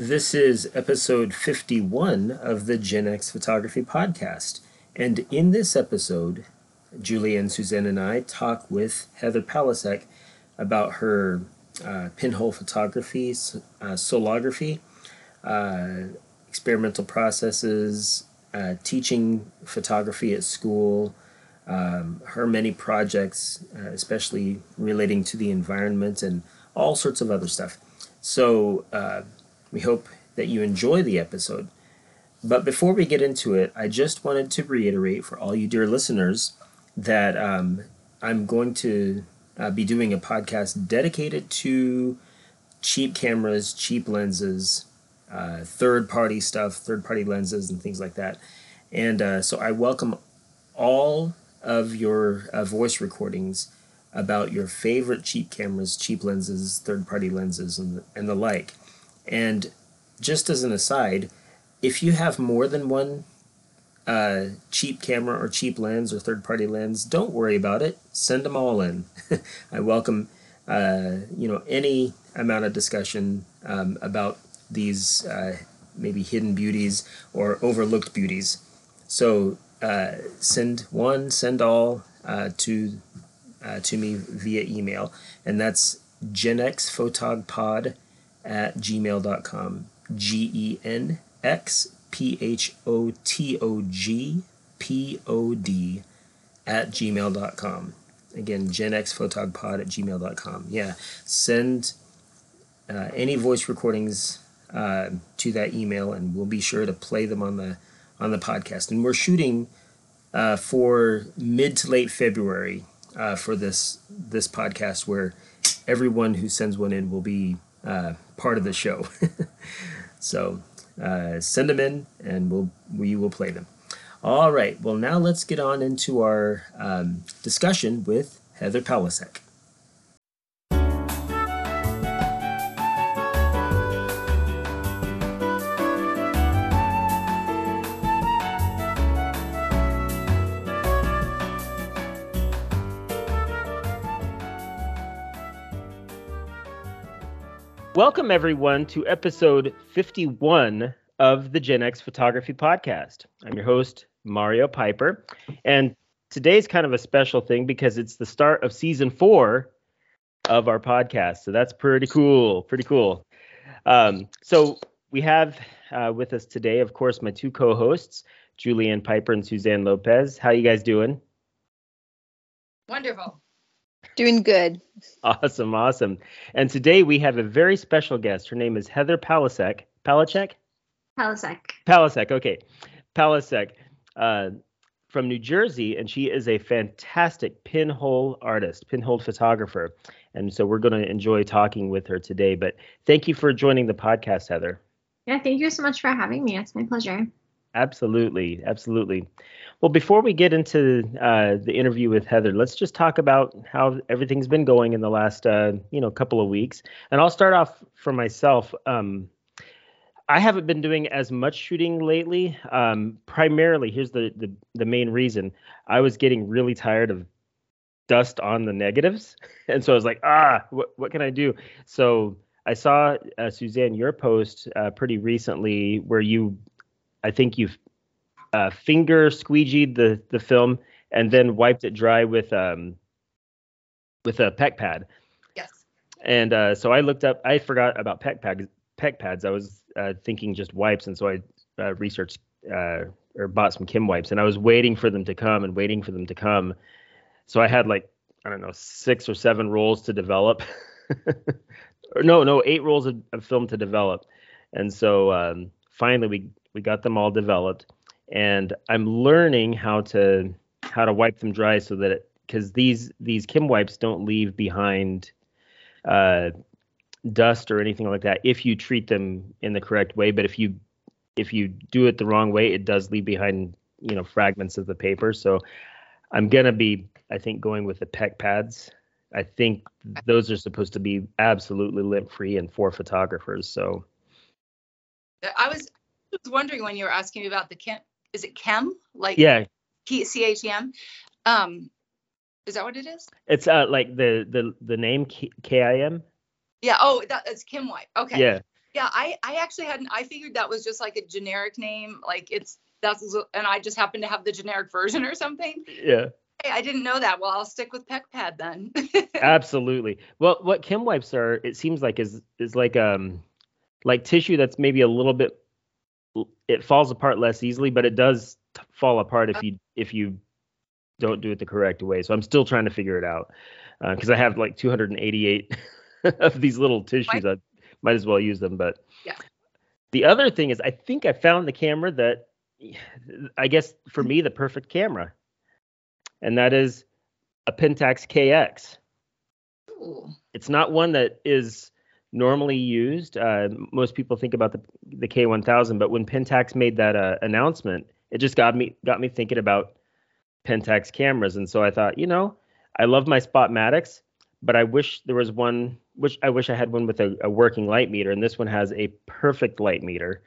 This is episode 51 of the Gen X Photography Podcast. And in this episode, Julie and Suzanne and I talk with Heather Palasek about her uh, pinhole photography, uh, solargraphy, uh, experimental processes, uh, teaching photography at school, um, her many projects, uh, especially relating to the environment and all sorts of other stuff. So, uh, we hope that you enjoy the episode. But before we get into it, I just wanted to reiterate for all you dear listeners that um, I'm going to uh, be doing a podcast dedicated to cheap cameras, cheap lenses, uh, third party stuff, third party lenses, and things like that. And uh, so I welcome all of your uh, voice recordings about your favorite cheap cameras, cheap lenses, third party lenses, and the, and the like. And just as an aside, if you have more than one uh, cheap camera or cheap lens or third party lens, don't worry about it. Send them all in. I welcome uh, you know any amount of discussion um, about these uh, maybe hidden beauties or overlooked beauties. So uh, send one, send all uh, to uh, to me via email, and that's genxphotogpod at gmail.com. G E N X P H O T O G P O D at gmail.com. Again, genxphotogpod at gmail.com. Yeah, send uh, any voice recordings uh, to that email, and we'll be sure to play them on the on the podcast. And we're shooting uh, for mid to late February uh, for this this podcast, where everyone who sends one in will be uh, part of the show. so uh, send them in, and we'll we will play them. All right. Well, now let's get on into our um, discussion with Heather Palasek. Welcome, everyone, to episode 51 of the Gen X Photography Podcast. I'm your host, Mario Piper. And today's kind of a special thing because it's the start of season four of our podcast. So that's pretty cool. Pretty cool. Um, so we have uh, with us today, of course, my two co hosts, Julianne Piper and Suzanne Lopez. How you guys doing? Wonderful. Doing good. Awesome, awesome. And today we have a very special guest. Her name is Heather Palasek. Palachek? Palasek. Palasek, okay. Palasek uh, from New Jersey, and she is a fantastic pinhole artist, pinhole photographer. And so we're going to enjoy talking with her today. But thank you for joining the podcast, Heather. Yeah, thank you so much for having me. It's my pleasure. Absolutely, absolutely. Well, before we get into uh, the interview with Heather, let's just talk about how everything's been going in the last, uh, you know, couple of weeks. And I'll start off for myself. Um, I haven't been doing as much shooting lately. Um, primarily, here's the, the the main reason: I was getting really tired of dust on the negatives, and so I was like, ah, what what can I do? So I saw uh, Suzanne your post uh, pretty recently where you, I think you've uh, finger squeegeed the the film and then wiped it dry with um with a PEC pad. Yes. And uh, so I looked up. I forgot about PEC pads. PEC pads. I was uh, thinking just wipes, and so I uh, researched uh, or bought some Kim wipes, and I was waiting for them to come and waiting for them to come. So I had like I don't know six or seven rolls to develop. or no, no, eight rolls of, of, film to develop, and so um, finally we we got them all developed and I'm learning how to how to wipe them dry so that because these these Kim wipes don't leave behind uh, dust or anything like that if you treat them in the correct way. But if you if you do it the wrong way, it does leave behind you know fragments of the paper. So I'm gonna be I think going with the PEC pads. I think those are supposed to be absolutely lint free and for photographers. So I was was wondering when you were asking me about the Kim is it chem? Like yeah, C H E M. Um, is that what it is? It's uh like the the the name K I M. Yeah. Oh, that, that's Kim White. Okay. Yeah. Yeah, I I actually hadn't. I figured that was just like a generic name, like it's that's and I just happened to have the generic version or something. Yeah. Hey, I didn't know that. Well, I'll stick with PecPad then. Absolutely. Well, what Chem wipes are, it seems like is is like um like tissue that's maybe a little bit it falls apart less easily, but it does fall apart if you if you don't do it the correct way. So I'm still trying to figure it out because uh, I have like 288 of these little tissues. I might as well use them. But yeah. The other thing is, I think I found the camera that I guess for me the perfect camera, and that is a Pentax KX. Ooh. It's not one that is normally used. Uh, most people think about the the K1000, but when Pentax made that uh, announcement, it just got me got me thinking about Pentax cameras, and so I thought, you know, I love my Spotmatics, but I wish there was one. Which I wish I had one with a, a working light meter, and this one has a perfect light meter.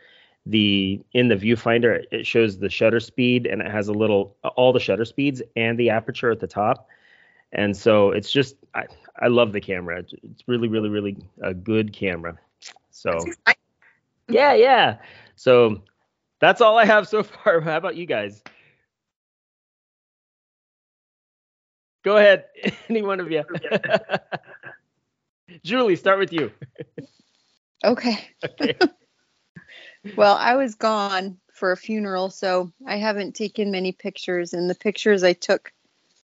The in the viewfinder, it shows the shutter speed, and it has a little all the shutter speeds and the aperture at the top. And so it's just I, I love the camera. It's really, really, really a good camera. So yeah, yeah. So that's all I have so far. How about you guys? Go ahead, any one of you. Julie, start with you. Okay. Okay. well, I was gone for a funeral, so I haven't taken many pictures, and the pictures I took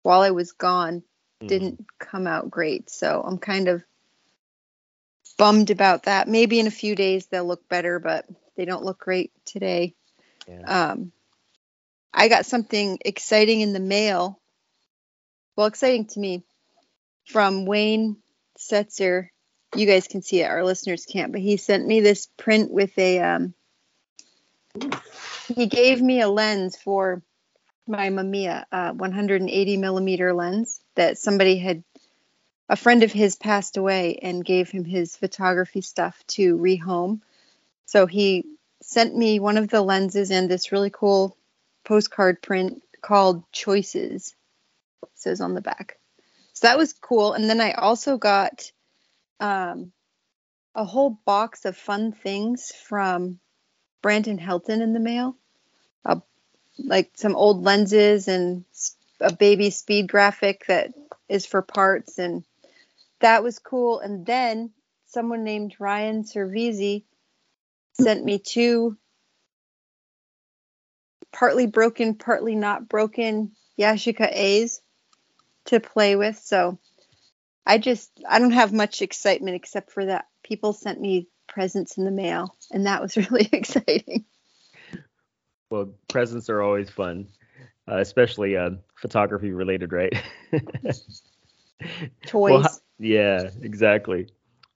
while I was gone. Didn't come out great. So I'm kind of bummed about that. Maybe in a few days they'll look better, but they don't look great today. Yeah. Um, I got something exciting in the mail. Well, exciting to me from Wayne Setzer. You guys can see it, our listeners can't, but he sent me this print with a. Um, he gave me a lens for my Mamiya uh, 180 millimeter lens that somebody had a friend of his passed away and gave him his photography stuff to rehome. So he sent me one of the lenses and this really cool postcard print called Choices. Says on the back. So that was cool. And then I also got um, a whole box of fun things from Brandon Helton in the mail. Uh, like some old lenses and a baby speed graphic that is for parts and that was cool. And then someone named ryan cervisi sent me two partly broken partly not broken yashica a's to play with. So i just i don't have much excitement except for that people sent me presents in the mail and that was really exciting well presents are always fun uh, especially uh, photography related, right? Toys. Well, yeah, exactly.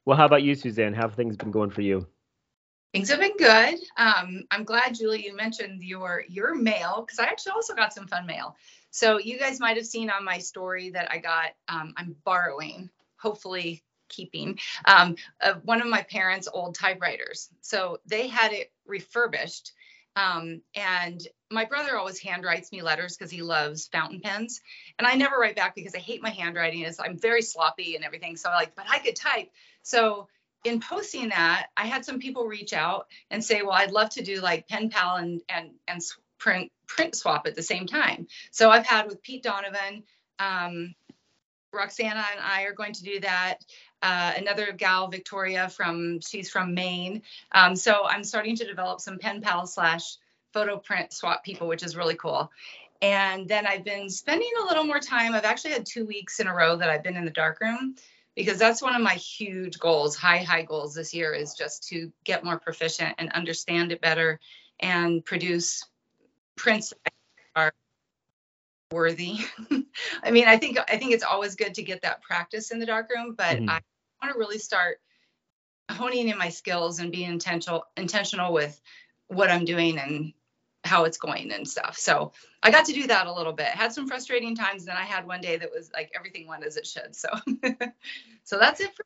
Well, how about you, Suzanne? How have things been going for you? Things have been good. Um, I'm glad, Julie, you mentioned your your mail because I actually also got some fun mail. So you guys might have seen on my story that I got. Um, I'm borrowing, hopefully keeping um, uh, one of my parents' old typewriters. So they had it refurbished um, and my brother always handwrites me letters because he loves fountain pens. And I never write back because I hate my handwriting. Is I'm very sloppy and everything. So I'm like, but I could type. So in posting that, I had some people reach out and say, well, I'd love to do like pen pal and and and print print swap at the same time. So I've had with Pete Donovan, um, Roxana and I are going to do that. Uh, another gal, Victoria from she's from Maine. Um, so I'm starting to develop some pen pal slash photo print swap people, which is really cool. And then I've been spending a little more time. I've actually had two weeks in a row that I've been in the darkroom because that's one of my huge goals, high, high goals this year is just to get more proficient and understand it better and produce prints that are worthy. I mean, I think I think it's always good to get that practice in the dark room, but mm-hmm. I want to really start honing in my skills and being intentional intentional with what I'm doing and how it's going and stuff. So I got to do that a little bit. Had some frustrating times. Then I had one day that was like everything went as it should. So so that's it for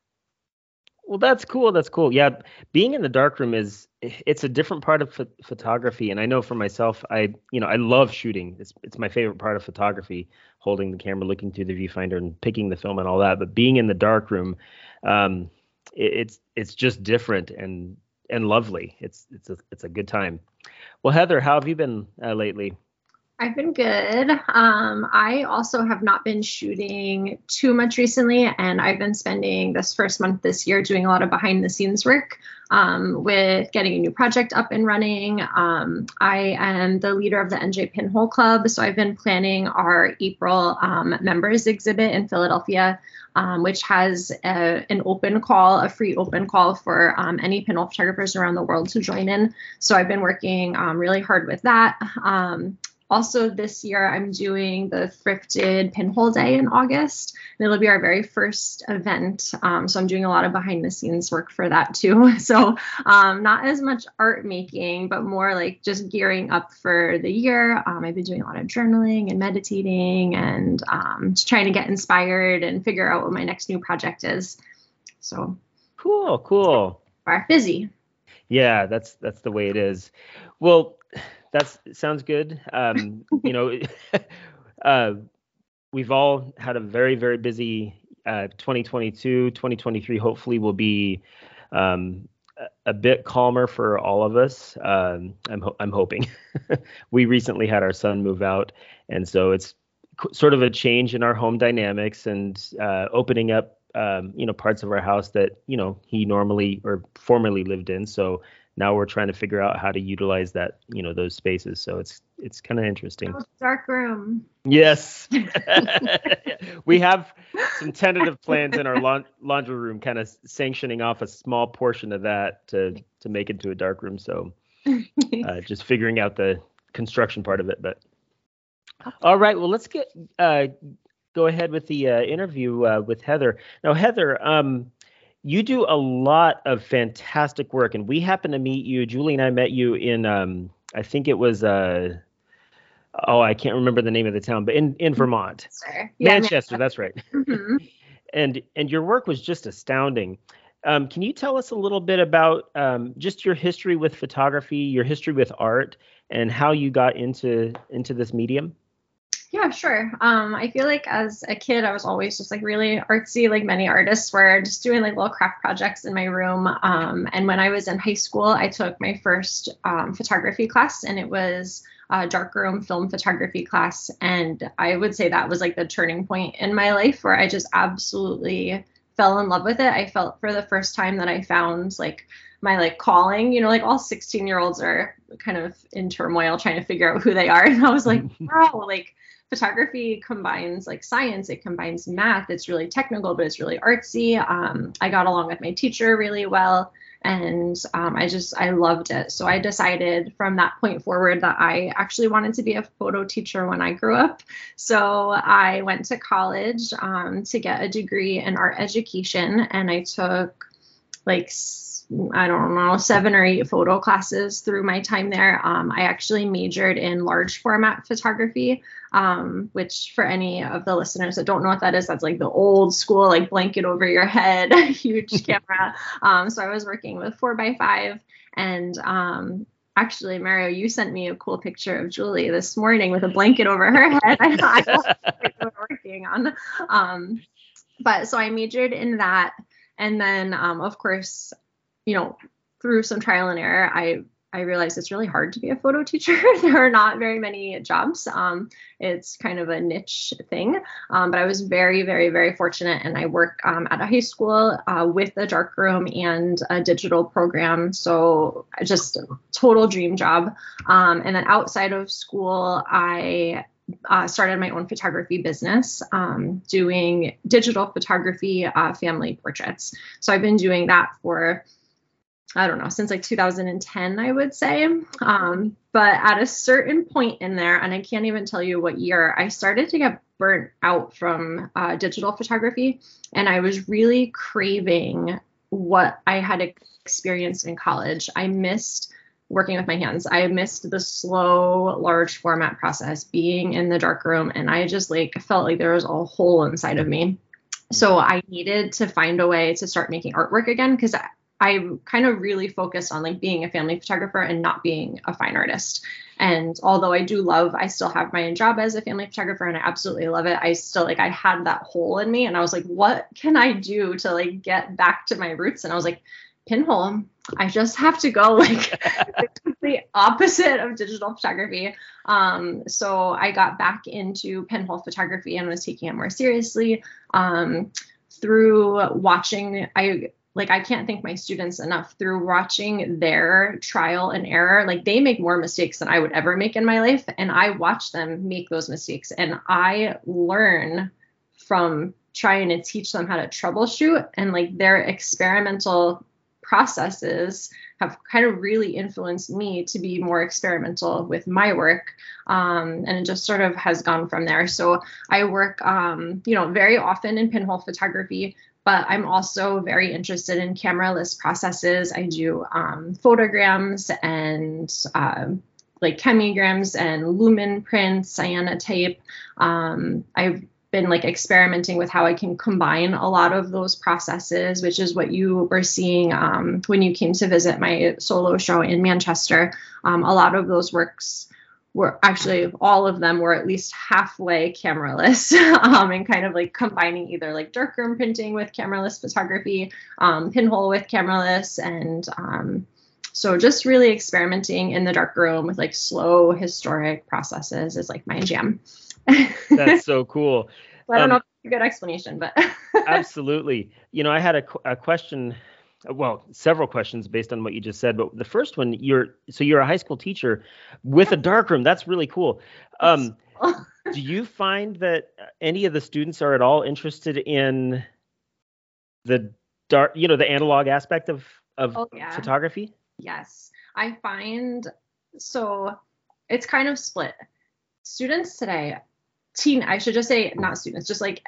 well, that's cool. That's cool. Yeah, being in the dark room is it's a different part of ph- photography, and I know for myself, I you know I love shooting. It's it's my favorite part of photography, holding the camera, looking through the viewfinder, and picking the film and all that. But being in the darkroom, um, it, it's it's just different, and and lovely. It's it's a it's a good time. Well, Heather, how have you been uh, lately? I've been good. Um, I also have not been shooting too much recently, and I've been spending this first month this year doing a lot of behind the scenes work um, with getting a new project up and running. Um, I am the leader of the NJ Pinhole Club, so I've been planning our April um, members exhibit in Philadelphia. Um, which has a, an open call, a free open call for um, any pinhole photographers around the world to join in. So I've been working um, really hard with that. Also, this year I'm doing the Thrifted Pinhole Day in August. And it'll be our very first event. Um, so I'm doing a lot of behind the scenes work for that too. So um, not as much art making, but more like just gearing up for the year. Um, I've been doing a lot of journaling and meditating and um, just trying to get inspired and figure out what my next new project is. So cool, cool. We're busy. Yeah, that's that's the way it is. Well, that's sounds good. Um, you know, uh, we've all had a very very busy uh, 2022. 2023 hopefully will be um, a, a bit calmer for all of us. Um, I'm ho- I'm hoping. we recently had our son move out, and so it's sort of a change in our home dynamics and uh, opening up um, you know parts of our house that you know he normally or formerly lived in. So now we're trying to figure out how to utilize that you know those spaces. So it's it's kind of interesting. Oh, dark room. Yes. We have some tentative plans in our la- laundry room kind of sanctioning off a small portion of that to to make into a dark room. So uh, just figuring out the construction part of it but. All right. Well let's get uh, go ahead with the uh, interview uh, with heather. Now heather um, you do a lot of fantastic work, and we happen to meet you. Julie and I met you in, um, I think it was, uh, oh, I can't remember the name of the town, but in in Vermont, Manchester. Yeah, Manchester. That's right. Mm-hmm. and and your work was just astounding. Um, can you tell us a little bit about um, just your history with photography, your history with art, and how you got into into this medium? Yeah, sure. Um, I feel like as a kid, I was always just like really artsy, like many artists were just doing like little craft projects in my room. Um, and when I was in high school, I took my first um, photography class, and it was a darkroom film photography class. And I would say that was like the turning point in my life where I just absolutely fell in love with it. I felt for the first time that I found like my like calling you know like all 16 year olds are kind of in turmoil trying to figure out who they are and i was like wow like photography combines like science, it combines math. It's really technical, but it's really artsy. Um, I got along with my teacher really well, and um, I just I loved it. So I decided from that point forward that I actually wanted to be a photo teacher when I grew up. So I went to college um, to get a degree in art education, and I took like I don't know, seven or eight photo classes through my time there. Um, I actually majored in large format photography, um, which for any of the listeners that don't know what that is, that's like the old school, like blanket over your head, huge camera. Um, so I was working with four by five and um, actually mario you sent me a cool picture of julie this morning with a blanket over her head i thought I was working on um, but so i majored in that and then um, of course you know, through some trial and error, I I realized it's really hard to be a photo teacher. there are not very many jobs. Um, it's kind of a niche thing. Um, but I was very, very, very fortunate, and I work um, at a high school uh, with a darkroom and a digital program. So just a total dream job. Um, and then outside of school, I uh, started my own photography business um, doing digital photography uh, family portraits. So I've been doing that for I don't know, since like 2010, I would say. Um, but at a certain point in there, and I can't even tell you what year, I started to get burnt out from uh, digital photography. And I was really craving what I had experienced in college. I missed working with my hands. I missed the slow, large format process, being in the dark room. And I just like felt like there was a hole inside of me. So I needed to find a way to start making artwork again because I kind of really focused on like being a family photographer and not being a fine artist. And although I do love, I still have my own job as a family photographer and I absolutely love it. I still like I had that hole in me and I was like, what can I do to like get back to my roots? And I was like, pinhole. I just have to go like the opposite of digital photography. Um, so I got back into pinhole photography and was taking it more seriously um, through watching. I like I can't thank my students enough through watching their trial and error. Like they make more mistakes than I would ever make in my life, and I watch them make those mistakes, and I learn from trying to teach them how to troubleshoot and like their experimental processes have kind of really influenced me to be more experimental with my work um, and it just sort of has gone from there so i work um, you know very often in pinhole photography but i'm also very interested in cameraless processes i do um, photograms and uh, like chemigrams and lumen prints cyanotype um, i've been like experimenting with how I can combine a lot of those processes, which is what you were seeing um, when you came to visit my solo show in Manchester. Um, a lot of those works were actually all of them were at least halfway cameraless um, and kind of like combining either like darkroom printing with cameraless photography, um, pinhole with cameraless, and um, so just really experimenting in the darkroom with like slow historic processes is like my jam. That's so cool. I don't um, know if it's a good explanation, but absolutely. You know, I had a, a question well several questions based on what you just said but the first one you're so you're a high school teacher with a darkroom that's really cool. Um, do you find that any of the students are at all interested in the dark you know the analog aspect of of oh, yeah. photography? Yes. I find so it's kind of split. Students today teen i should just say not students just like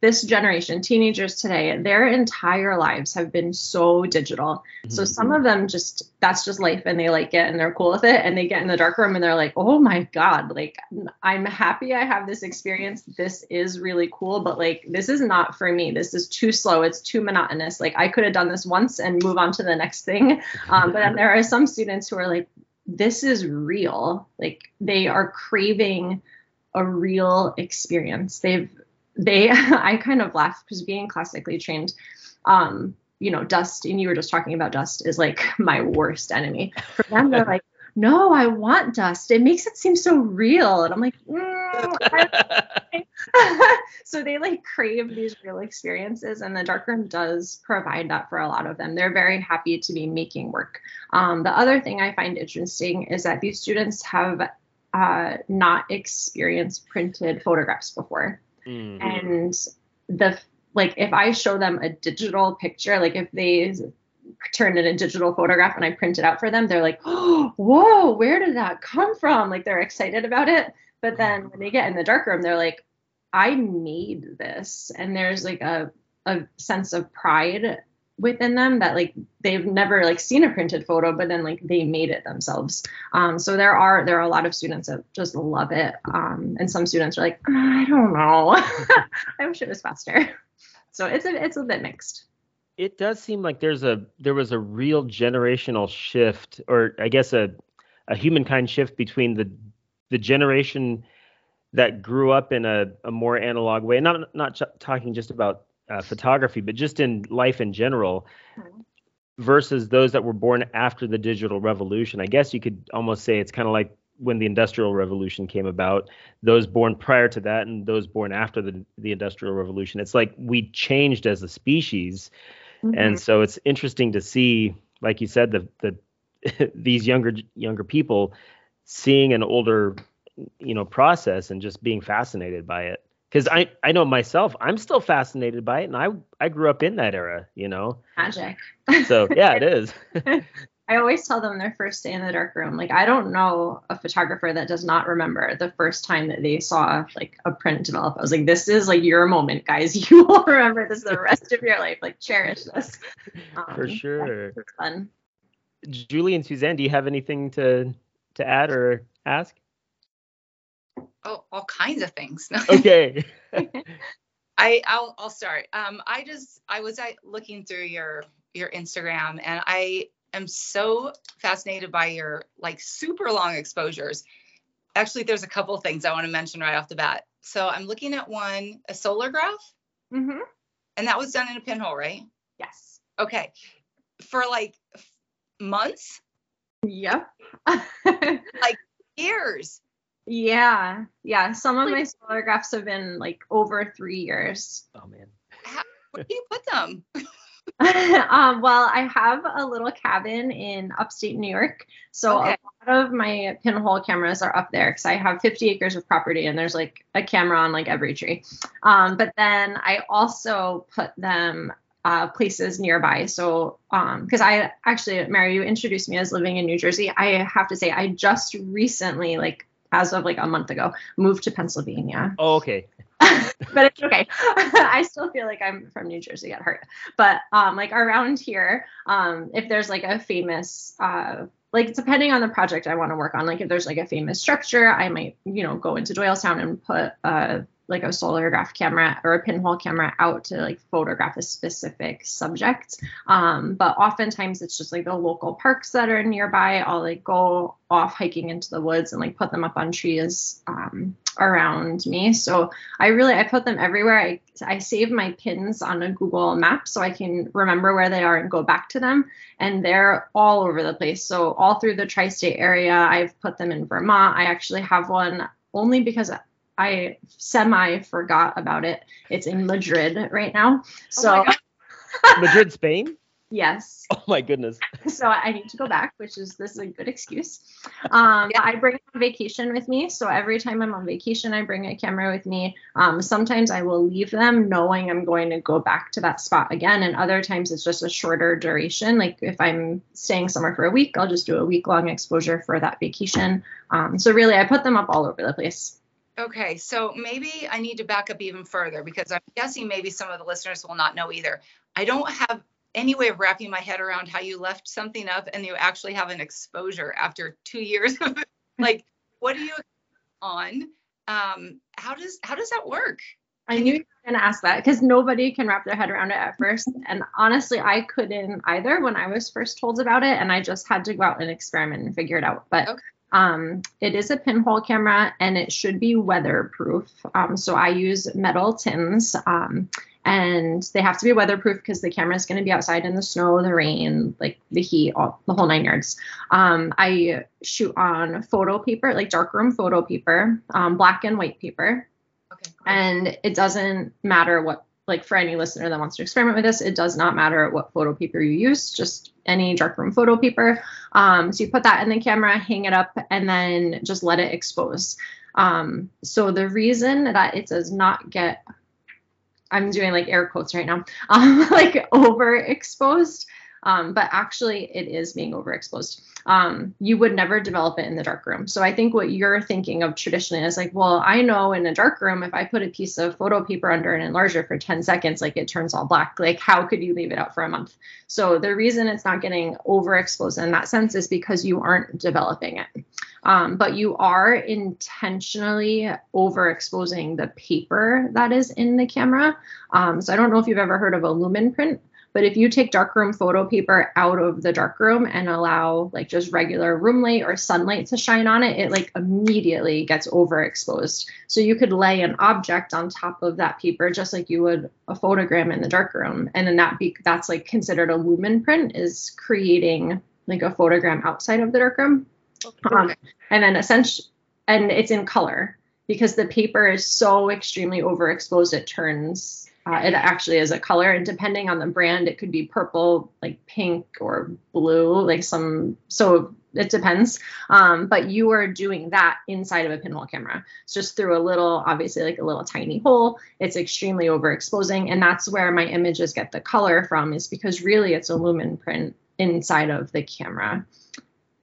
this generation teenagers today their entire lives have been so digital. Mm-hmm. so some of them just that's just life and they like it and they're cool with it and they get in the dark room and they're like oh my god like i'm happy i have this experience. This is really cool but like this is not for me. This is too slow. It's too monotonous. Like i could have done this once and move on to the next thing. Um, but then there are some students who are like this is real. Like they are craving a real experience. They've they I kind of laugh because being classically trained, um, you know, dust, and you were just talking about dust is like my worst enemy. For them, they're like, no, I want dust. It makes it seem so real. And I'm like, mm, so they like crave these real experiences, and the darkroom does provide that for a lot of them. They're very happy to be making work. Um, the other thing I find interesting is that these students have uh, not experienced printed photographs before. Mm-hmm. And the like if I show them a digital picture, like if they turn in a digital photograph and I print it out for them, they're like, oh, whoa, where did that come from? Like they're excited about it. But then when they get in the darkroom, they're like, I made this. And there's like a, a sense of pride within them that like they've never like seen a printed photo but then like they made it themselves. Um, so there are there are a lot of students that just love it. Um, and some students are like i don't know. I wish it was faster. So it's a it's a bit mixed. It does seem like there's a there was a real generational shift or i guess a a humankind shift between the the generation that grew up in a, a more analog way. Not not ch- talking just about uh, photography, but just in life in general, mm-hmm. versus those that were born after the digital revolution. I guess you could almost say it's kind of like when the industrial revolution came about those born prior to that and those born after the, the industrial revolution it's like we changed as a species mm-hmm. and so it's interesting to see like you said the the these younger younger people seeing an older you know process and just being fascinated by it because I I know myself, I'm still fascinated by it, and I I grew up in that era, you know. Magic. So yeah, it is. I always tell them their first day in the dark room. Like I don't know a photographer that does not remember the first time that they saw like a print develop. I was like, this is like your moment, guys. You will remember this the rest of your life. Like cherish this. Um, For sure. Fun. Julie and Suzanne, do you have anything to to add or ask? Oh, all kinds of things. okay. I I'll I'll start. Um, I just I was I, looking through your your Instagram and I am so fascinated by your like super long exposures. Actually, there's a couple things I want to mention right off the bat. So I'm looking at one, a Solargraph. Mm-hmm. And that was done in a pinhole, right? Yes. Okay. For like months, Yep. Like years. Yeah. Yeah. Some of my solar graphs have been like over three years. Oh man. Where do you put them? um, well, I have a little cabin in upstate New York. So Okay. a lot of my pinhole cameras are up there because I have 50 acres of property and there's like a camera on like every tree. Um, but then I also put them uh, places nearby. So, because I actually, Mario, you introduced me as living in New Jersey. I have to say, I just recently, like as of like a month ago, moved to Pennsylvania Oh, okay. but it's okay. I still feel like I'm from New Jersey at heart. But um, like around here, um, if there's like a famous, uh, like depending on the project I want to work on, like if there's like a famous structure, I might, you know, go into Doylestown and put uh, like a solar graph camera or a pinhole camera out to like photograph a specific subject. Um, but oftentimes it's just like the local parks that are nearby. I'll like go off hiking into the woods and like put them up on trees um, around me. So I really I put them everywhere. I I save my pins on a Google map so I can remember where they are and go back to them. And they're all over the place. So all through the tri-state area, I've put them in Vermont. I actually have one only because I semi forgot about it. It's in Madrid right now. So Oh. Madrid, Spain. yes. Oh my goodness. so I need to go back, which is this is a good excuse. Um, Yeah. I bring a vacation with me, so every time I'm on vacation, I bring a camera with me. Um, sometimes I will leave them, knowing I'm going to go back to that spot again, and other times it's just a shorter duration. Like if I'm staying somewhere for a week, I'll just do a week long exposure for that vacation. Um, so really, I put them up all over the place. Okay, so maybe I need to back up even further because I'm guessing maybe some of the listeners will not know either. I don't have any way of wrapping my head around how you left something up and you actually have an exposure after two years of like what are you on? Um, how does how does that work? I knew you were going to ask that because nobody can wrap their head around it at first. And honestly, I couldn't either when I was first told about it. And I just had to go out and experiment and figure it out. But Okay. Um, it is a pinhole camera and it should be weatherproof. Um, so I use metal tins. Um, and they have to be weatherproof because the camera is going to be outside in the snow, the rain, like the heat, all, the whole nine yards. Um, I shoot on photo paper, like darkroom photo paper, um, black and white paper Okay. and it doesn't matter what like for any listener that wants to experiment with this it does not matter what photo paper you use just any darkroom photo paper um, so you put that in the camera hang it up and then just let it expose. Um, so the reason that it does not get i'm doing like air quotes right now um, like overexposed um, but actually it is being overexposed um, you would never develop it in the dark room. So I think what you're thinking of traditionally is like, well, I know in a dark room, if I put a piece of photo paper under an enlarger for 10 seconds, like it turns all black. Like, how could you leave it out for a month? So the reason it's not getting overexposed in that sense is because you aren't developing it. Um, but you are intentionally overexposing the paper that is in the camera. Um, so I don't know if you've ever heard of a lumen print. But if you take darkroom photo paper out of the darkroom and allow like just regular room light or sunlight to shine on it, it like immediately gets overexposed. So you could lay an object on top of that paper just like you would a photogram in the darkroom, and then that be that's like considered a lumen print is creating like a photogram outside of the darkroom. Um, and then essentially, and it's in color because the paper is so extremely overexposed, it turns. Uh, it actually is a color, and depending on the brand, it could be purple, like pink, or blue, like some. So it depends. Um, but you are doing that inside of a pinhole camera. It's just through a little, obviously, like a little tiny hole. It's extremely overexposing, and that's where my images get the color from. Is because really it's a lumen print inside of the camera.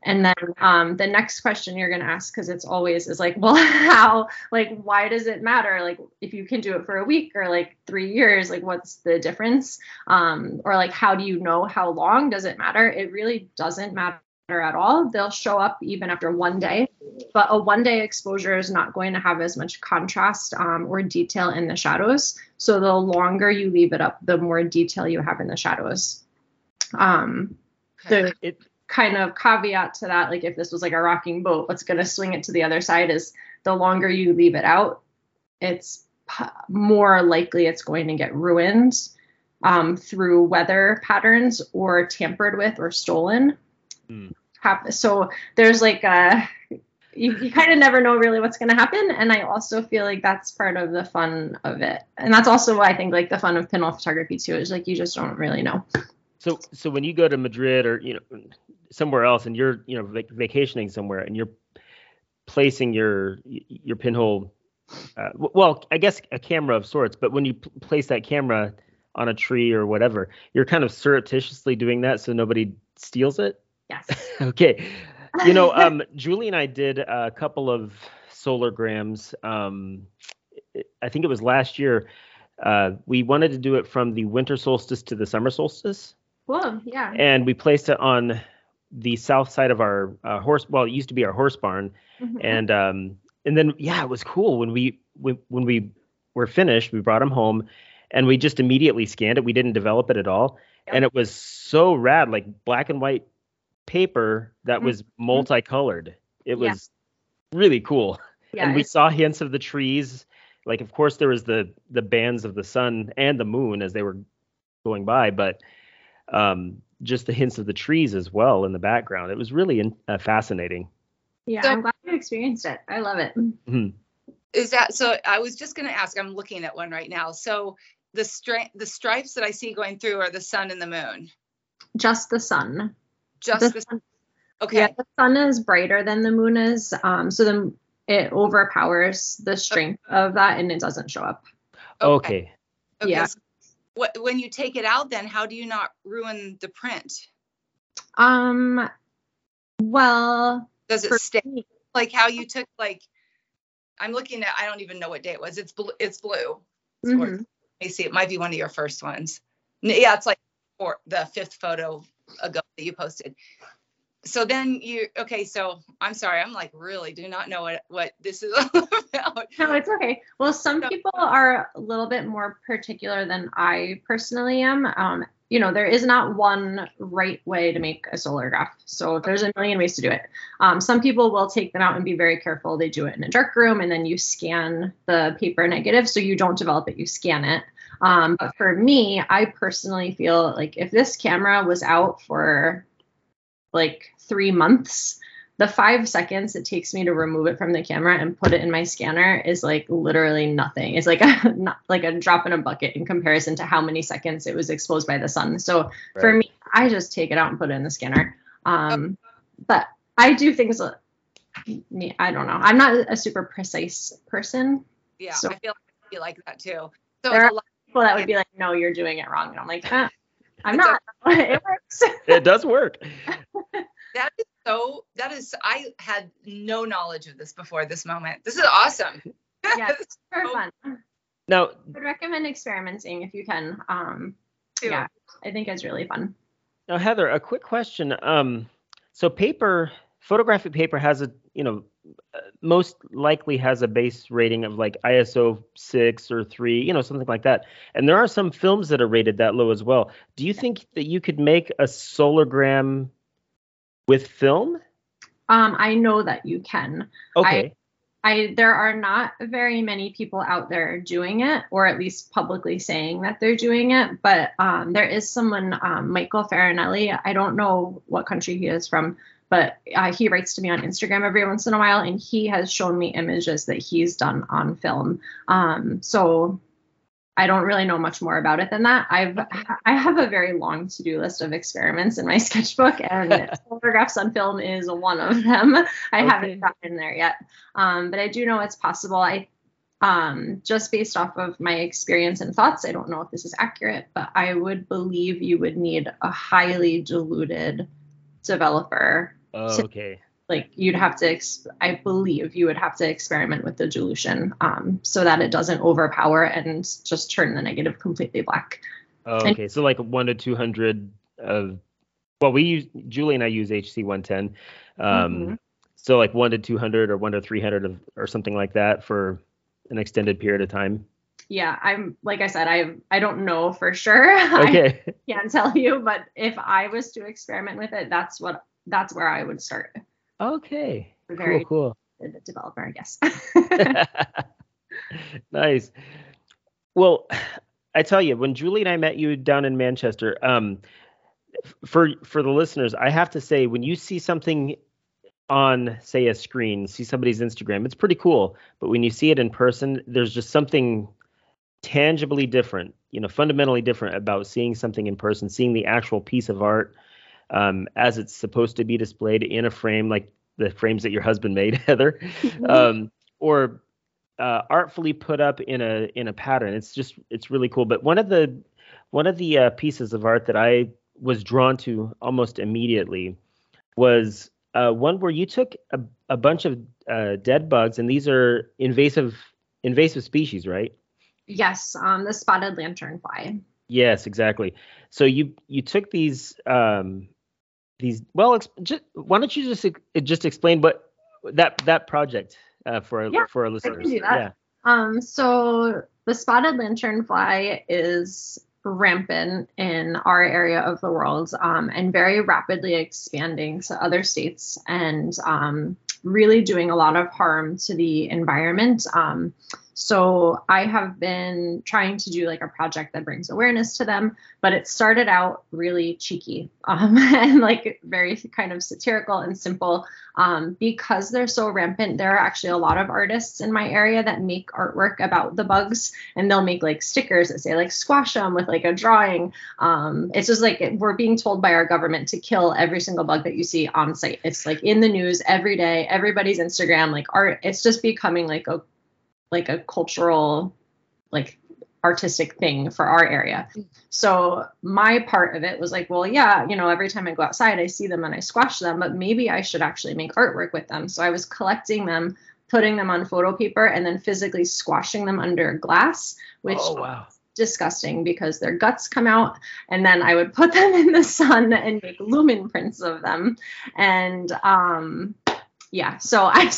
And then um, the next question you're going to ask, because it's always is like, well, how, like, why does it matter? Like, if you can do it for a week or like three years, like, what's the difference? Um, or like, how do you know how long does it matter? It really doesn't matter at all. They'll show up even after one day, but a one day exposure is not going to have as much contrast um, or detail in the shadows. So the longer you leave it up, the more detail you have in the shadows. Um, Okay. the It kind of caveat to that, like if this was like a rocking boat, what's going to swing it to the other side is the longer you leave it out, it's p- more likely it's going to get ruined um, through weather patterns or tampered with or stolen. Mm. so there's like a you, you kind of never know really what's going to happen and i also feel like that's part of the fun of it and that's also why i think like the fun of pinhole photography too is like you just don't really know So so when you go to Madrid or you know somewhere else and you're you know vac- vacationing somewhere and you're placing your your pinhole uh, well I guess a camera of sorts but when you p- place that camera on a tree or whatever you're kind of surreptitiously doing that so nobody steals it? Yes. Okay. You know um Julie and I did a couple of solargrams um I think it was last year. Uh, we wanted to do it from the winter solstice to the summer solstice cool yeah. And we placed it on the south side of our uh, horse well it used to be our horse barn. Mhm. and um and then yeah it was cool. When we when, when we were finished we brought them home and we just immediately scanned it. We didn't develop it at all. And it was so rad like black and white paper that was multicolored. It Yeah. was really cool. Yeah and we saw hints of the trees. Like of course there was the the bands of the sun and the moon as they were going by but um just the hints of the trees as well in the background it was really in, uh, fascinating yeah So- i'm glad you experienced it i love it Mhm. Is that so? I was just going to ask. I'm looking at one right now. So the stri- the stripes that I see going through are the sun and the moon. just the sun Just the the sun, okay. yeah the sun is brighter than the moon is um so then it overpowers the strength of that and it doesn't show up okay, Okay, yeah. so What when you take it out, then how do you not ruin the print? um well Does it stay me- like how you took like? I'm looking at. I don't even know what day it was. It's blue. It's blue. Mhm. Let me see. It might be one of your first ones. Yeah, it's like for the fifth photo ago that you posted. So then you okay. So I'm sorry. I'm like really do not know what what this is all about. No, it's okay. Well, some So- people are a little bit more particular than I personally am. Um, you know, there is not one right way to make a solar graph. So there's a million ways to do it. Um, some people will take them out and be very careful. They do it in a dark room and then you scan the paper negative. So you don't develop it, you scan it. Um, but for me, I personally feel like if this camera was out for like three months, the five seconds it takes me to remove it from the camera and put it in my scanner is like literally nothing. It's like a not like a drop in a bucket in comparison to how many seconds it was exposed by the sun. So for me, I just take it out and put it in the scanner. Um, but I do things. I don't know. I'm not a super precise person. Yeah, So- I feel like I feel like that too. So There are a lot, People that would be like, "No, you're doing it wrong," and I'm like, ah, "I'm not. it works." it does work that is so. That is. I had no knowledge of this before this moment. This is awesome. Yeah. For fun. now I would recommend experimenting if you can. Um, Too. yeah, I think it's really fun. Now, Heather, a quick question. Um, so paper, photographic paper has a, you know, uh, most likely has a base rating of like ISO six or three, you know, something like that. And there are some films that are rated that low as well. Do you think that you could make a solargram with film? Um, I know that you can. Okay. I there are not very many people out there doing it, or at least publicly saying that they're doing it. But um, there is someone, um, Michael Farinelli. I don't know what country he is from, but uh, he writes to me on Instagram every once in a while, and he has shown me images that he's done on film. Um, so I don't really know much more about it than that. I've I have a very long to do list of experiments in my sketchbook, and photographs on film is one of them. I Okay. haven't gotten there yet, um, but I do know it's possible. I um, just based off of my experience and thoughts, I don't know if this is accurate, but I would believe you would need a highly diluted developer. Oh, okay. Like you'd have to, ex- I believe you would have to experiment with the dilution um, so that it doesn't overpower and just turn the negative completely black. Oh, And- okay. So like one to two hundred of, well, we use Julie and I use HC one ten. Um, Mhm. So like one to two hundred or one to three hundred of or something like that for an extended period of time. Yeah, I'm like I said, I I don't know for sure. I Okay. can't tell you, but if I was to experiment with it, that's what that's where I would start. Okay. Very Cool. good developer, I guess. Nice. Well, I tell you, when Julie and I met you down in Manchester, um, for for the listeners, I have to say when you see something on say a screen, see somebody's Instagram, it's pretty cool. But when you see it in person, there's just something tangibly different, you know, fundamentally different about seeing something in person, seeing the actual piece of art um, as it's supposed to be displayed in a frame, like the frames that your husband made, Heather, mm-hmm. um, or uh, artfully put up in a in a pattern. It's just it's really cool. But one of the one of the uh, pieces of art that I was drawn to almost immediately was uh, one where you took a, a bunch of uh, dead bugs, and these are invasive invasive species, right? Yes, um, the spotted lanternfly. Yes, exactly. So you you took these um, these well, just, why don't you just just explain what that that project uh, for yeah, for our listeners? I can do that. Yeah. Um, so the spotted lanternfly is rampant in our area of the world um, and very rapidly expanding to other states and um, really doing a lot of harm to the environment. Um, so I have been trying to do like a project that brings awareness to them, but it started out really cheeky um, and like very kind of satirical and simple. Um, because they're so rampant, there are actually a lot of artists in my area that make artwork about the bugs, and they'll make like stickers that say like squash them with like a drawing. Um, it's just like we're being told by our government to kill every single bug that you see on sight. It's like in the news every day, everybody's Instagram, like art. It's just becoming like a like a cultural like artistic thing for our area. So my part of it was like, well, yeah, you know, every time I go outside, I see them and I squash them, but maybe I should actually make artwork with them. So I was collecting them, putting them on photo paper, and then physically squashing them under glass, which oh, wow. disgusting because their guts come out. And then I would put them in the sun and make lumen prints of them. And um yeah, so I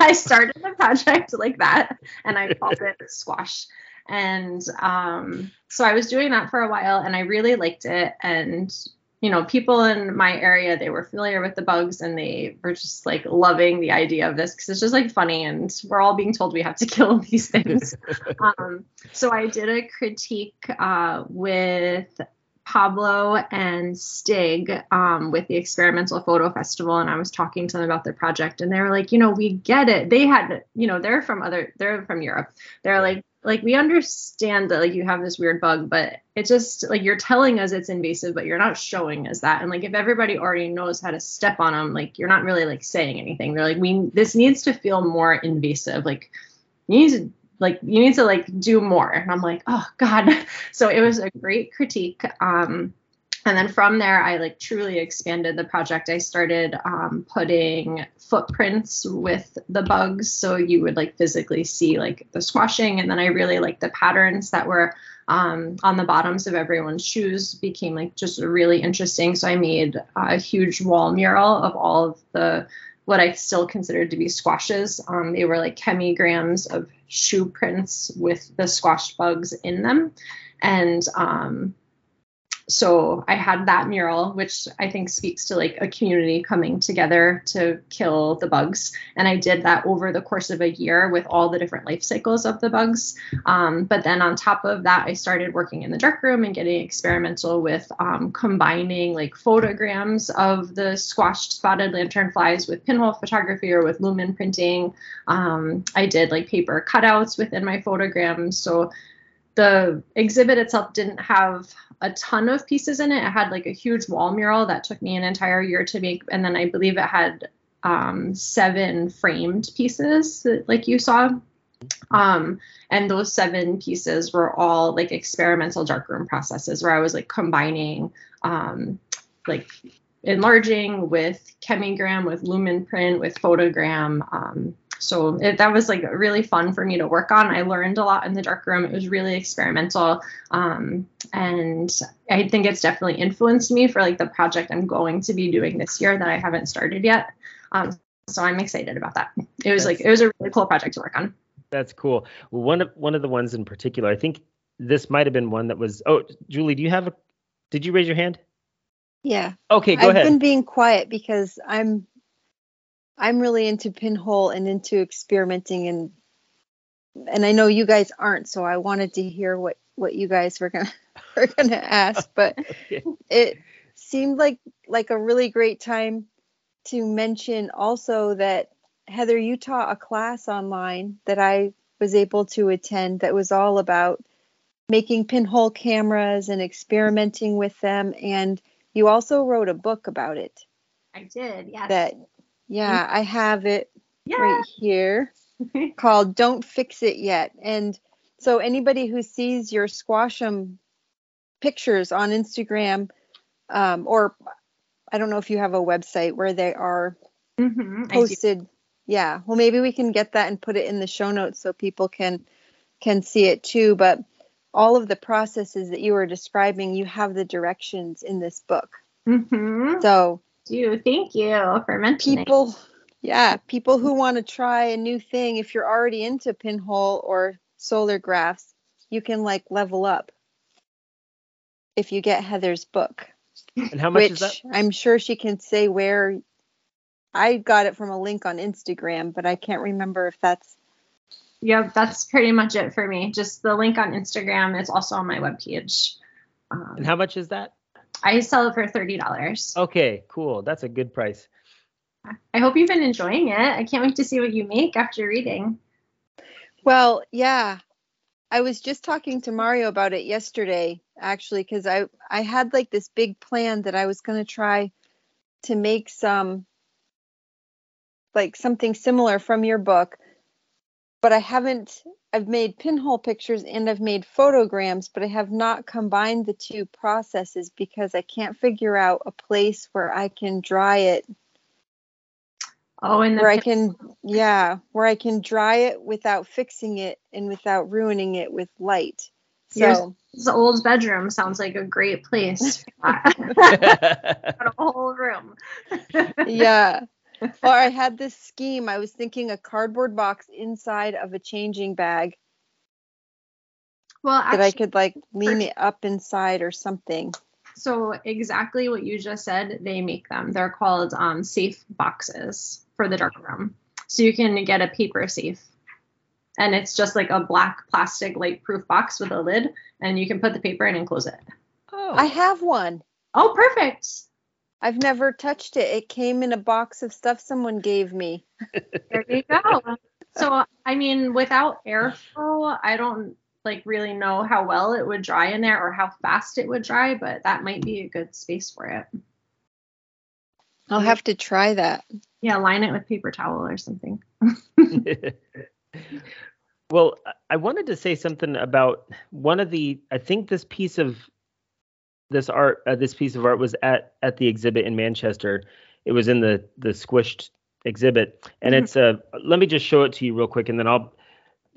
I started the project like that, and I called it Squash. And um, so I was doing that for a while, and I really liked it. And you know, people in my area they were familiar with the bugs, and they were just like loving the idea of this because it's just like funny, and we're all being told we have to kill these things. um, so I did a critique uh, with Pablo and Stig um, with the Experimental Photo Festival, and I was talking to them about their project, and they were like, you know, we get it. They had, you know, they're from other, they're from Europe. They're like, like we understand that like you have this weird bug, but it just like you're telling us it's invasive, but you're not showing us that. And like if everybody already knows how to step on them, like you're not really like saying anything. They're like, we this needs to feel more invasive. Like you need to like you need to like do more. And i'm like oh god. So it was a great critique um and then from there i like truly expanded the project. I started um, putting footprints with the bugs so you would like physically see like the squashing. And then i really like the patterns that were um, on the bottoms of everyone's shoes became like just really interesting. So i made a huge wall mural of all of the what I still considered to be squashes. Um, they were like chemigrams of shoe prints with the squash bugs in them. And um, so I had that mural, which I think speaks to like a community coming together to kill the bugs. And I did that over the course of a year with all the different life cycles of the bugs. Um, but then on top of that, I started working in the darkroom and getting experimental with um, combining like photograms of the squashed spotted lanternflies with pinhole photography or with lumen printing. Um, I did like paper cutouts within my photograms. So the exhibit itself didn't have a ton of pieces in it. It had like a huge wall mural that took me an entire year to make, and then I believe it had um, seven framed pieces, like you saw. Um, and those seven pieces were all like experimental darkroom processes where I was like combining um, like enlarging with chemigram, with lumen print, with photogram, um, so it, that was like really fun for me to work on. I learned a lot in the dark room. It was really experimental. Um, and I think it's definitely influenced me for like the project I'm going to be doing this year that I haven't started yet. Um, so I'm excited about that. It was That's, like, it was a really cool project to work on. That's cool. Well, one of, one of the ones in particular, I think this might have been one that was, oh, Julie, do you have a, did you raise your hand? Yeah. Okay, go I've ahead. I've been being quiet because I'm I'm really into pinhole and into experimenting and and I know you guys aren't, so I wanted to hear what what you guys were gonna were gonna ask, but okay. it seemed like like a really great time to mention also that Heather, you taught a class online that I was able to attend that was all about making pinhole cameras and experimenting with them. And you also wrote a book about it. I did, yes. That, yeah, I have it yeah. right here called Don't Fix It Yet. And so anybody who sees your squashum pictures on Instagram, um, or I don't know if you have a website where they are mm-hmm, posted. Yeah, well, maybe we can get that and put it in the show notes so people can can see it too. But all of the processes that you were describing, you have the directions in this book. Mm-hmm. So, you thank you for mentioning. People, yeah, people who want to try a new thing, if you're already into pinhole or solar graphs, you can like level up if you get Heather's book. And how much which is that? I'm sure she can say where I got it from a link on Instagram, but I can't remember if that's Yep, that's pretty much it for me. Just the link on Instagram is also on my webpage. Um, And how much is that? I sell it for thirty dollars. Okay, cool. That's a good price. I hope you've been enjoying it. I can't wait to see what you make after reading. Well, yeah. I was just talking to Mario about it yesterday, actually, because I I had like this big plan that I was going to try to make some like something similar from your book, but I haven't. I've made pinhole pictures and I've made photograms, but I have not combined the two processes because I can't figure out a place where I can dry it Oh, and the where I can, yeah, where I can dry it without fixing it and without ruining it with light. So, this old bedroom sounds like a great place. Got a whole room. yeah. Or I had this scheme. I was thinking a cardboard box inside of a changing bag Well, that I could like lean it up inside or something. so exactly what you just said, they make them. They're called um, safe boxes for the dark room. So you can get a paper safe. And it's just like a black plastic light proof box with a lid, and you can put the paper in and close it. oh. I have one. Oh, perfect. I've never touched it. It came in a box of stuff someone gave me. There you go. So, I mean, without airflow, I don't like really know how well it would dry in there or how fast it would dry, but that might be a good space for it. I'll have to try that. Yeah, line it with paper towel or something. well, I- I wanted to say something about one of the. I think this piece of this art, uh, this piece of art was at at the exhibit in Manchester. It was in the the squished exhibit, and Mhm. it's a. Let me just show it to you real quick, and then I'll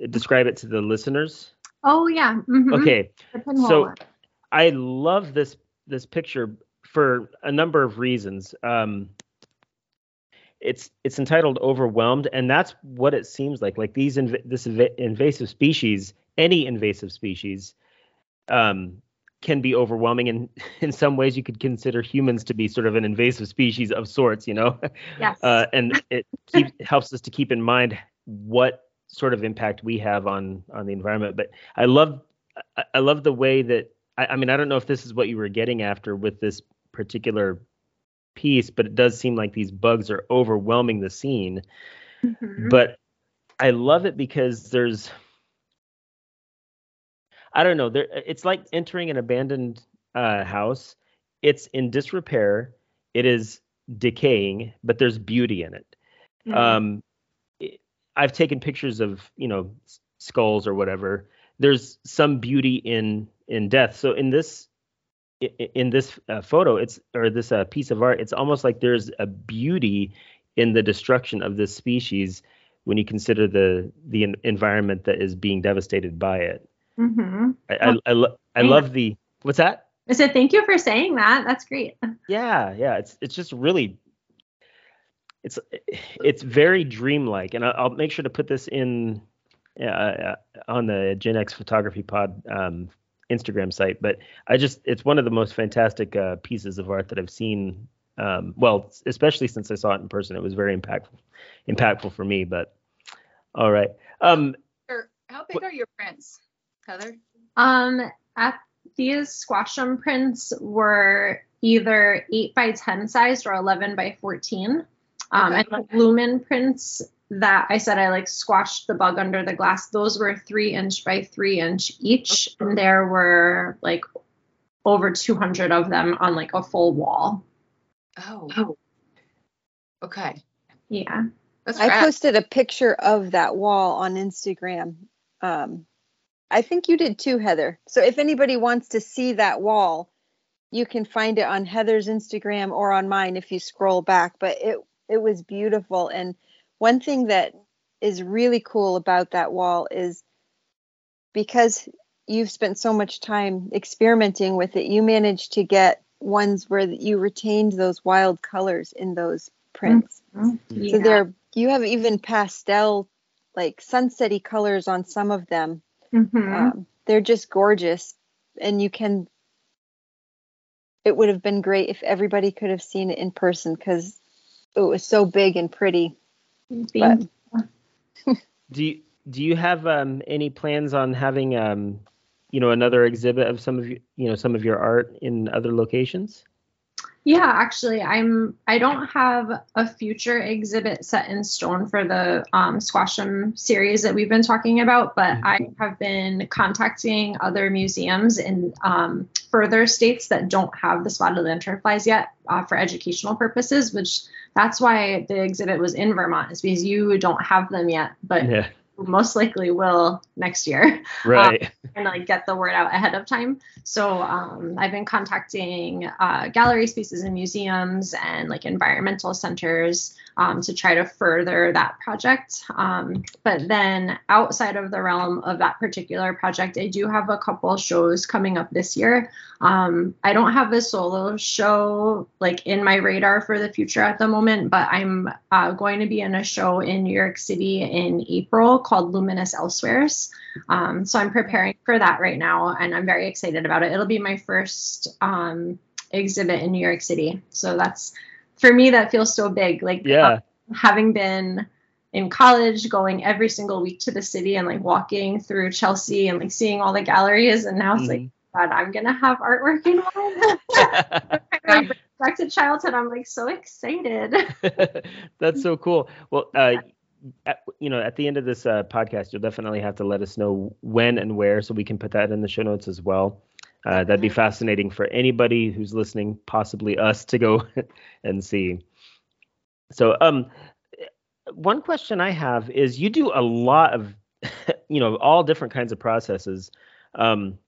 describe it to the listeners. Oh yeah. mhm. Okay. So-. I love this this picture for a number of reasons. Um, it's it's entitled "Overwhelmed," and that's what it seems like. Like these inv- this inv- invasive species, any invasive species, um, can be overwhelming, and in some ways, you could consider humans to be sort of an invasive species of sorts. You know, yes. uh, and it helps us to keep in mind what sort of impact we have on on the environment. But I love I, I love the way that I, I mean I don't know if this is what you were getting after with this particular piece, but it does seem like these bugs are overwhelming the scene. Mhm. But I love it because there's I don't know there it's like entering an abandoned uh, house. It's in disrepair. It is decaying, but there's beauty in it Mhm. um it- i've taken pictures of you know skulls or whatever there's some beauty in in death so in this i- i- in this uh, photo it's or this uh, piece of art it's almost like there's a beauty in the destruction of this species when you consider the the environment that is being devastated by it Mhm. i i, I, lo- I love the what's that? I said thank you for saying that. That's great. yeah yeah. It's it's just really it's it's very dreamlike. And I- i'll make sure to put this in uh, uh, on the gen x photography pod um, instagram site. But i just it's one of the most fantastic uh, pieces of art that i've seen. Um, well especially since i saw it in person. It was very impactful impactful for me but all right. Um how big are your prints, Heather? Um, at these squashum prints were either 8 by 10 sized or 11 by 14. Um, Okay. And the lumen prints that I said I like squashed the bug under the glass, those were three inch by three inch each. And there were like over 200 of them on like a full wall. Oh. Okay. Yeah. That's I posted a picture of that wall on Instagram. Um, I think you did too, Heather. So if anybody wants to see that wall, you can find it on Heather's Instagram or on mine if you scroll back. But it it was beautiful. And one thing that is really cool about that wall is because you've spent so much time experimenting with it, you managed to get ones where you retained those wild colors in those prints. Mm-hmm. So Yeah. there you have even pastel like sunsetty colors on some of them. Mhm. Um, they're just gorgeous and you can it would have been great if everybody could have seen it in person because it was so big and pretty. But Do you do you have um, any plans on having um, you know another exhibit of some of you you know some of your art in other locations? Yeah, actually, I'm. I don't have a future exhibit set in stone for the um, Squashum series that we've been talking about, but I have been contacting other museums in um, further states that don't have the spotted lanternflies yet uh, for educational purposes. Which that's why the exhibit was in Vermont, is because you don't have them yet, but Yeah, most likely will next year right. and like get the word out ahead of time. So um, I've been contacting uh, gallery spaces and museums and like environmental centers um, to try to further that project. Um, but then outside of the realm of that particular project, I do have a couple shows coming up this year. Um, I don't have a solo show like in my radar for the future at the moment, but I'm uh, going to be in a show in New York City in April called Luminous Elsewheres. Um, so I'm preparing for that right now, and I'm very excited about it. It'll be my first um, exhibit in New York City, so that's for me that feels so big. Like Yeah. uh, having been in college, going every single week to the city and like walking through Chelsea and like seeing all the galleries, and now it's like, God, I'm gonna have artwork in one. Back to childhood, I'm like so excited. That's so cool. Well, uh, at, you know, at the end of this uh, podcast, you'll definitely have to let us know when and where, so we can put that in the show notes as well. Uh, that'd be fascinating for anybody who's listening, possibly us, to go and see. So, um, one question I have is, you do a lot of, you know, all different kinds of processes. Um,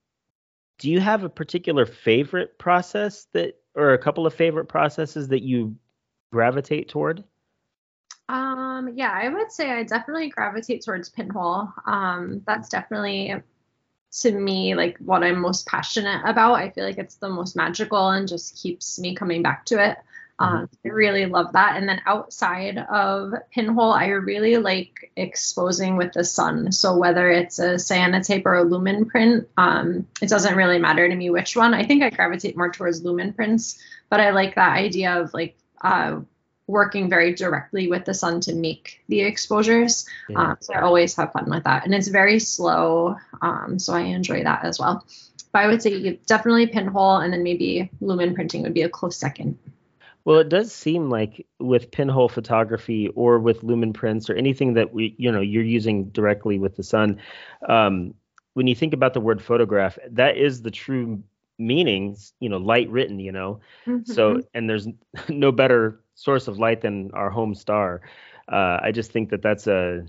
do you have a particular favorite process that, or a couple of favorite processes that you gravitate toward? Um, yeah, I would say I definitely gravitate towards pinhole. Um, that's definitely to me like what I'm most passionate about. I feel like it's the most magical and just keeps me coming back to it. Um, I really love that. And then outside of pinhole, I really like exposing with the sun. So whether it's a cyanotype or a lumen print, um, it doesn't really matter to me which one. I think I gravitate more towards lumen prints, but I like that idea of like uh, working very directly with the sun to make the exposures. Yeah. Um, so I always have fun with that, and it's very slow. Um, so I enjoy that as well. But I would say definitely pinhole, and then maybe lumen printing would be a close second. Well, it does seem like with pinhole photography or with lumen prints or anything that we, you know, you're using directly with the sun. Um, when you think about the word photograph, that is the true meaning, you know, light written, you know. So, and there's no better source of light than our home star. Uh, I just think that that's a.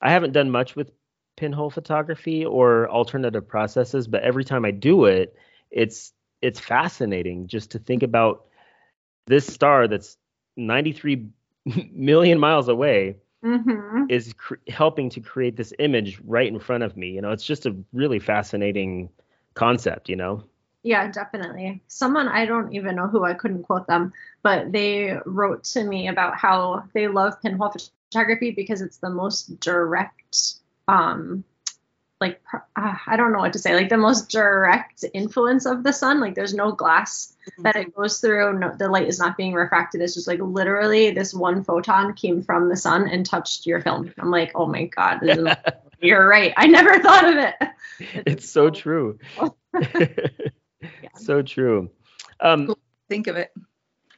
I haven't done much with pinhole photography or alternative processes, but every time I do it, it's it's fascinating just to think about this star that's 93 million miles away hmm is cr- helping to create this image right in front of me. You know, it's just a really fascinating concept. You know. Yeah, definitely. Someone I don't even know who I couldn't quote them, but they wrote to me about how they love pinhole photography because it's the most direct, um, like uh, I don't know what to say, like the most direct influence of the sun. Like there's no glass that it goes through. No, the light is not being refracted. It's just like literally this one photon came from the sun and touched your film. I'm like, oh my god, you're right. I never thought of it. it's so true. so true. Um, think of it.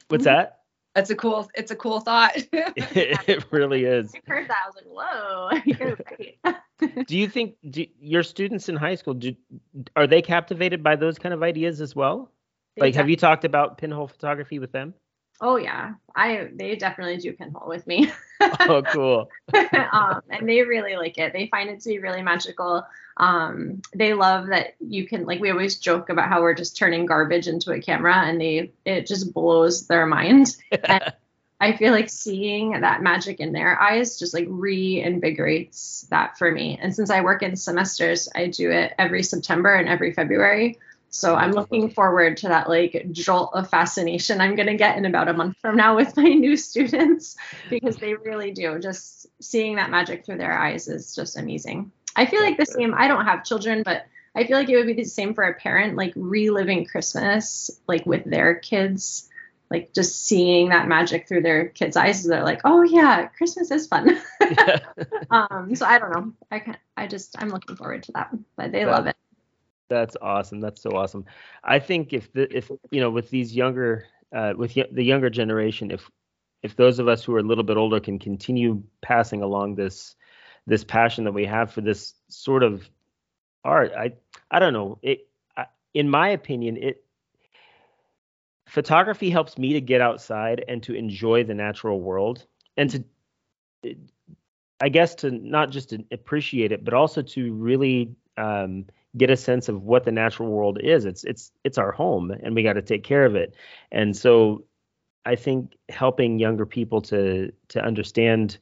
What's that? That's a cool. It's a cool thought. it really is. I heard that. I was like, whoa, you're right. Do you think do your students in high school do are they captivated by those kind of ideas as well? Like, have you talked about pinhole photography with them? Oh yeah, I they definitely do pinhole with me. Oh, cool. um, and they really like it. They find it to be really magical. Um, they love that you can like we always joke about how we're just turning garbage into a camera, and they it just blows their mind. and I feel like seeing that magic in their eyes just like reinvigorates that for me. And since I work in semesters, I do it every September and every February. So I'm looking forward to that like jolt of fascination I'm going to get in about a month from now with my new students because they really do. Just seeing that magic through their eyes is just amazing. I feel like the same. I don't have children, but I feel like it would be the same for a parent, like reliving Christmas, like with their kids, like just seeing that magic through their kids' eyes. They're like, oh yeah, Christmas is fun. um, so I don't know. I can't. I just I'm looking forward to that, but they Yeah. love it. That's awesome. That's so awesome. I think if the if you know with these younger uh, with y- the younger generation, if if those of us who are a little bit older can continue passing along this this passion that we have for this sort of art, I I don't know. It I, in my opinion, it photography helps me to get outside and to enjoy the natural world and to I guess to not just appreciate it, but also to really um, get a sense of what the natural world is. It's it's it's our home, and we got to take care of it. And so, I think helping younger people to to understand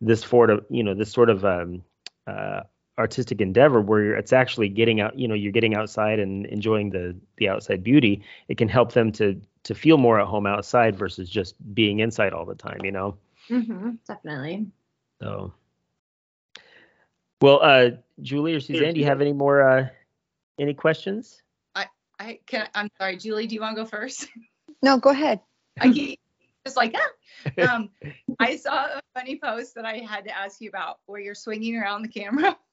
this sort of you know this sort of um, uh, artistic endeavor where it's actually getting out you know you're getting outside and enjoying the the outside beauty. It can help them to to feel more at home outside versus just being inside all the time. You know. hmm definitely. So, well, uh, Julie or Suzanne, do you have any more uh, any questions? I I can. I'm sorry, Julie. Do you want to go first? No, go ahead. I keep just like ah. Um, I saw a funny post that I had to ask you about where you're swinging around the camera.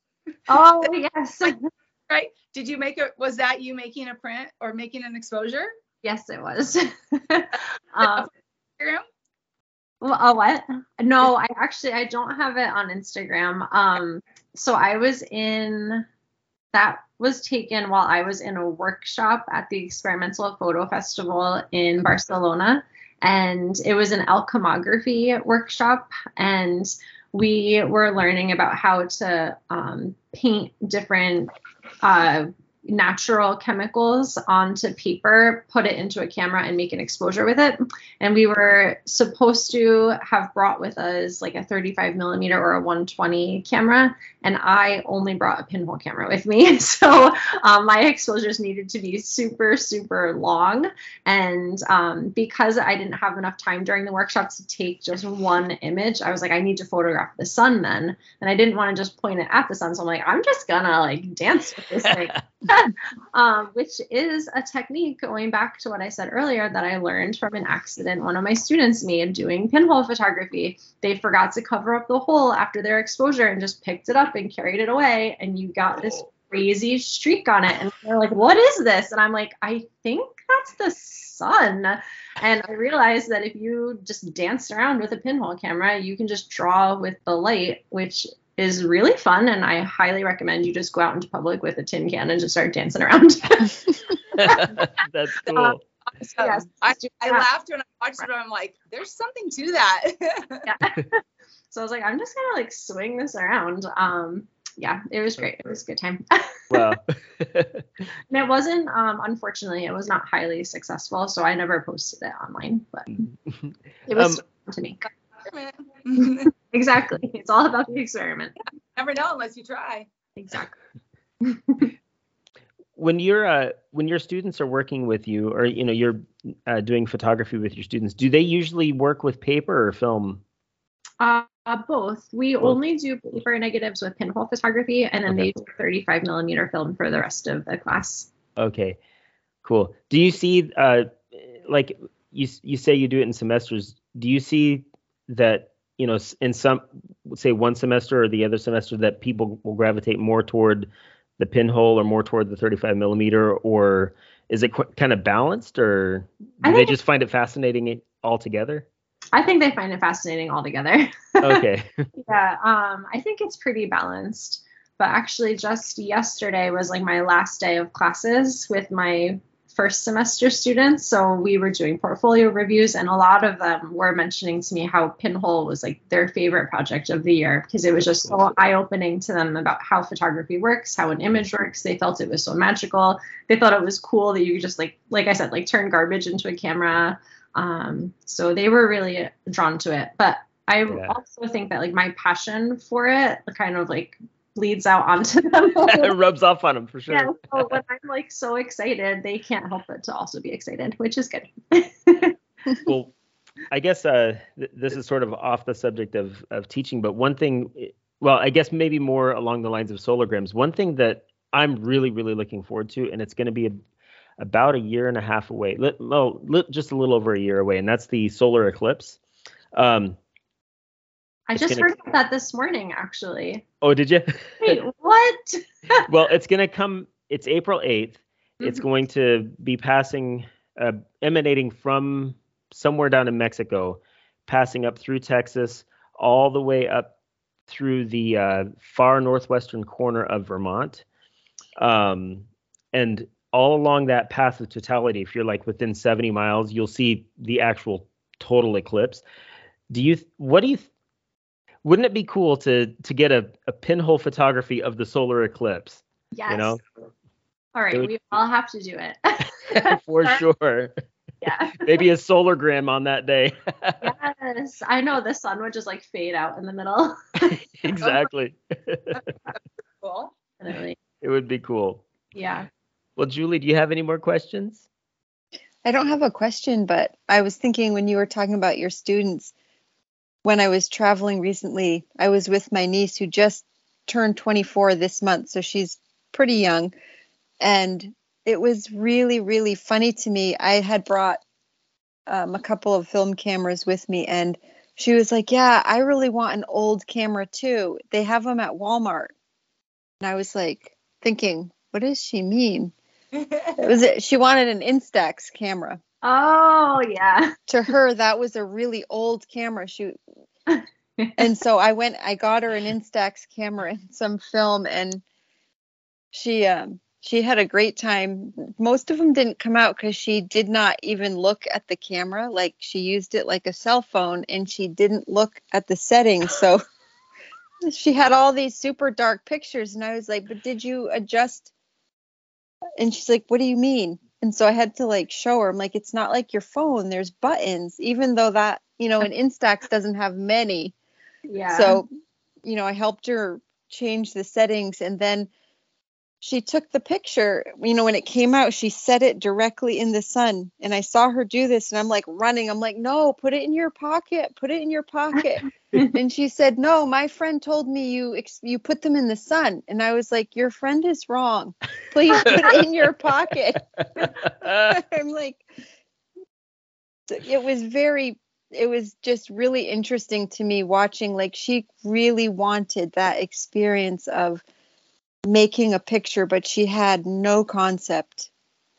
Oh yes, Right? Did you make it? Was that you making a print or making an exposure? yes it was. um, Instagram? Well, a what? No, I actually I don't have it on Instagram. Um, so I was in that was taken while I was in a workshop at the Experimental Photo Festival in Barcelona, and it was an alchemography workshop, and we were learning about how to um, paint different uh, natural chemicals onto paper, put it into a camera, and make an exposure with it. And we were supposed to have brought with us like a 35 millimeter or a 120 camera. And i only brought a pinhole camera with me. So um, my exposures needed to be super super long. And um, because i didn't have enough time during the workshop to take just one image i was like i need to photograph the sun then. And i didn't want to just point it at the sun. So i'm like i'm just gonna like dance with this thing um, which is a technique going back to what I said earlier that I learned from an accident one of my students made doing pinhole photography. They forgot to cover up the hole after their exposure and just picked it up and carried it away, and you got this crazy streak on it. And they're like, "What is this?" And I'm like, "I think that's the sun." And I realized that if you just dance around with a pinhole camera, you can just draw with the light, which is really fun and I highly recommend you just go out into public with a tin can and just start dancing around. That's cool. Um, Yes, I, I that. laughed when I watched it. I'm like, there's something to that. yeah. so I was like, I'm just gonna like swing this around. Um, yeah, it was great. It was a good time. wow. and it wasn't, um, unfortunately, it was not highly successful, so I never posted it online, but it was Um, fun to me. Never Exactly. It's all about the experiment. Yeah, never know unless you try. Exactly. when you're uh, when your students are working with you, or you know you're uh, doing photography with your students, do they usually work with paper or film? Uh, both. We Both. only do paper negatives with pinhole photography, and then Okay. they do 35 millimeter film for the rest of the class. Okay, cool. Do you see uh, like you you say you do it in semesters? Do you see that you know in some say one semester or the other semester that people will gravitate more toward the pinhole or more toward the 35 millimeter or is it qu- kind of balanced, or do they just find it fascinating altogether? I think they find it fascinating altogether. Okay. yeah, um, I think it's pretty balanced. But actually, just yesterday was like my last day of classes with my first semester students. So we were doing portfolio reviews, and a lot of them were mentioning to me how Pinhole was like their favorite project of the year because it was just so eye opening to them about how photography works, how an image works. They felt it was so magical. They thought it was cool that you could just like, like I said, like turn garbage into a camera. Um, so they were really drawn to it. But I Yeah. also think that like my passion for it kind of like bleeds out onto them. it rubs off on them for sure. yeah, so when I'm like so excited, they can't help but to also be excited, which is good. well, I guess uh, th- this is sort of off the subject of of teaching, but one thing, well, I guess maybe more along the lines of solograms. One thing that I'm really, really looking forward to, and it's going to be a, about a year and a half away, li- well, li- just a little over a year away, and that's the solar eclipse. Um, I just gonna- heard about that this morning, actually. oh, did you? Wait, what? well, it's going to come. It's April 8th. It's Mhm. going to be passing, uh, emanating from somewhere down in Mexico, passing up through Texas, all the way up through the uh, far northwestern corner of Vermont. Um, and all along that path of totality, if you're like within 70 miles, you'll see the actual total eclipse. Do you, what do you, wouldn't it be cool to to get a, a pinhole photography of the solar eclipse? Yes. You know, All right, would- we all have to do it. for sure. yeah. Maybe a solar gram on that day. Yes. I know the sun would just like fade out in the middle. exactly. Cool. Definitely. it would be cool. Yeah. Well, Julie, do you have any more questions? I don't have a question, but I was thinking when you were talking about your students, when I was traveling recently, I was with my niece who just turned 24 this month, so she's pretty young. And it was really, really funny to me. I had brought um, a couple of film cameras with me, and she was like, Yeah, I really want an old camera too. They have them at Walmart. And I was like, thinking, What does she mean? It was she wanted an Instax camera. Oh, yeah. To her, that was a really old camera. She and so I went. I got her an Instax camera and some film, and she um she had a great time. Most of them didn't come out because she did not even look at the camera. Like she used it like a cell phone, and she didn't look at the settings. So she had all these super dark pictures, and I was like, "But did you adjust?" And she's like, "What do you mean?" And so I had to like show her. I'm like, "It's not like your phone. There's buttons, even though that you know an Instax doesn't have many." Yeah. So, you know, I helped her change the settings and then she took the picture. You know, when it came out, she set it directly in the sun. And I saw her do this and I'm like running. I'm like, no, put it in your pocket. Put it in your pocket. and she said, no, my friend told me you you put them in the sun. And I was like, your friend is wrong. Please put it in your pocket. I'm like, it was very, it was just really interesting to me watching. Like, she really wanted that experience of making a picture, but she had no concept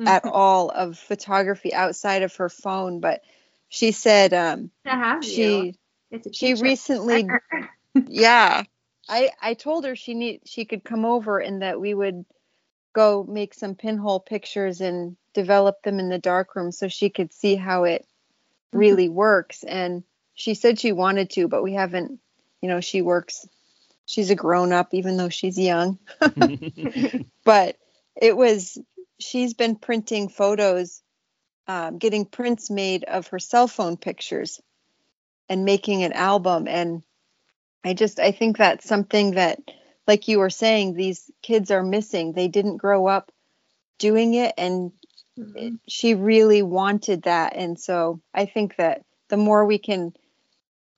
at Mhm. all of photography outside of her phone. But she said um, to have you. she she recently yeah i i told her she need she could come over and that we would go make some pinhole pictures and develop them in the darkroom so she could see how it really works and she said she wanted to but we haven't you know she works she's a grown up even though she's young. But it was she's been printing photos um, getting prints made of her cell phone pictures and making an album. And i just i think that's something that like you were saying these kids are missing. They didn't grow up doing it and Mhm. she really wanted that. And so i think that the more we can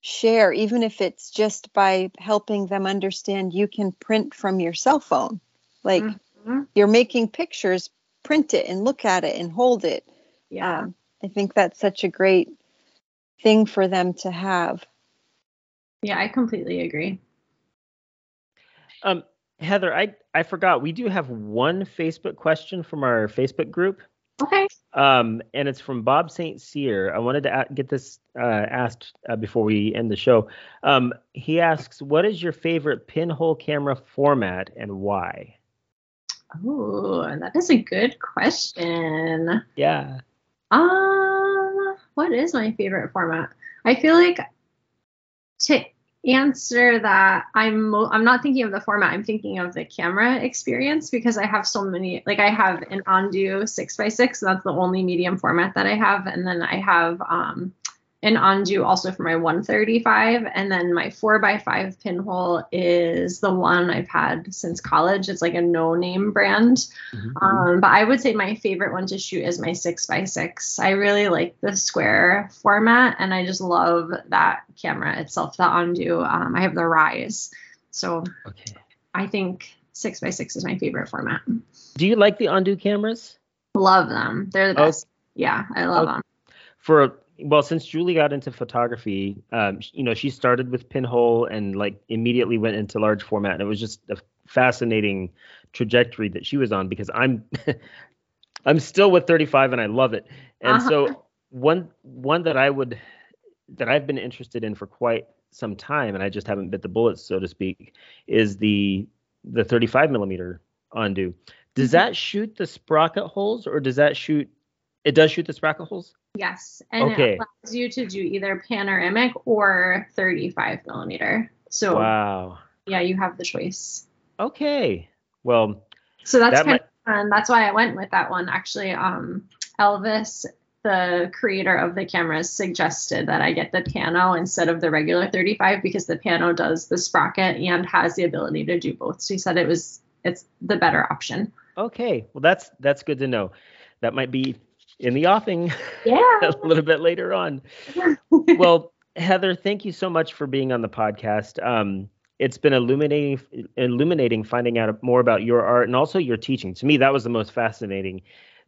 share even if it's just by helping them understand you can print from your cell phone like Mhm. you're making pictures print it and look at it and hold it Yeah. um, i think that's such a great thing for them to have yeah, I completely agree. um, Heather, I I forgot we do have one Facebook question from our Facebook group. Okay. Um, and it's from Bob St. Cyr. I wanted to get this uh, asked uh, before we end the show. Um, he asks, "What is your favorite pinhole camera format and why?" Oh, that is a good question. Yeah. Um, what is my favorite format? I feel like answer that, I'm I'm not thinking of the format. I'm thinking of the camera experience because I have so many. Like I have an Ondu six by six. That's the only medium format that I have, and then I have um an Ondu also for my 135, and then my four x five pinhole is the one I've had since college. It's like a no name brand. Um, but I would say my favorite one to shoot is my six by six. I really like the square format, and I just love that camera itself, the Ondu. Um, I have the Rise, so okay. I think six by six is my favorite format. Do you like the Ondu cameras? Love them. They're the Oh. best. Yeah, I love Oh. them. For well, since Julie got into photography, um, you know, she started with pinhole and like immediately went into large format, and it was just a fascinating trajectory that she was on because I'm I'm still with 35 and I love it. And Uh-huh. so one one that I would that I've been interested in for quite some time, and I just haven't bit the bullets so to speak, is the the 35 millimeter Ondu. Does Mhm. that shoot the sprocket holes, or does that shoot? It does shoot the sprocket holes. Yes, and Okay. it allows you to do either panoramic or 35 millimeter. So Wow. yeah, you have the choice. Okay. Well, So that's That kind of fun. That's why I went with that one. Actually, um, Elvis, the creator of the cameras, suggested that I get the Pano instead of the regular 35 because the Pano does the sprocket and has the ability to do both. So he said it was it's the better option. okay. Well, that's that's good to know. That might be in the offing Yeah. a little bit later on. Well, Heather, thank you so much for being on the podcast. Um, it's been illuminating, illuminating finding out more about your art and also your teaching. To me, that was the most fascinating,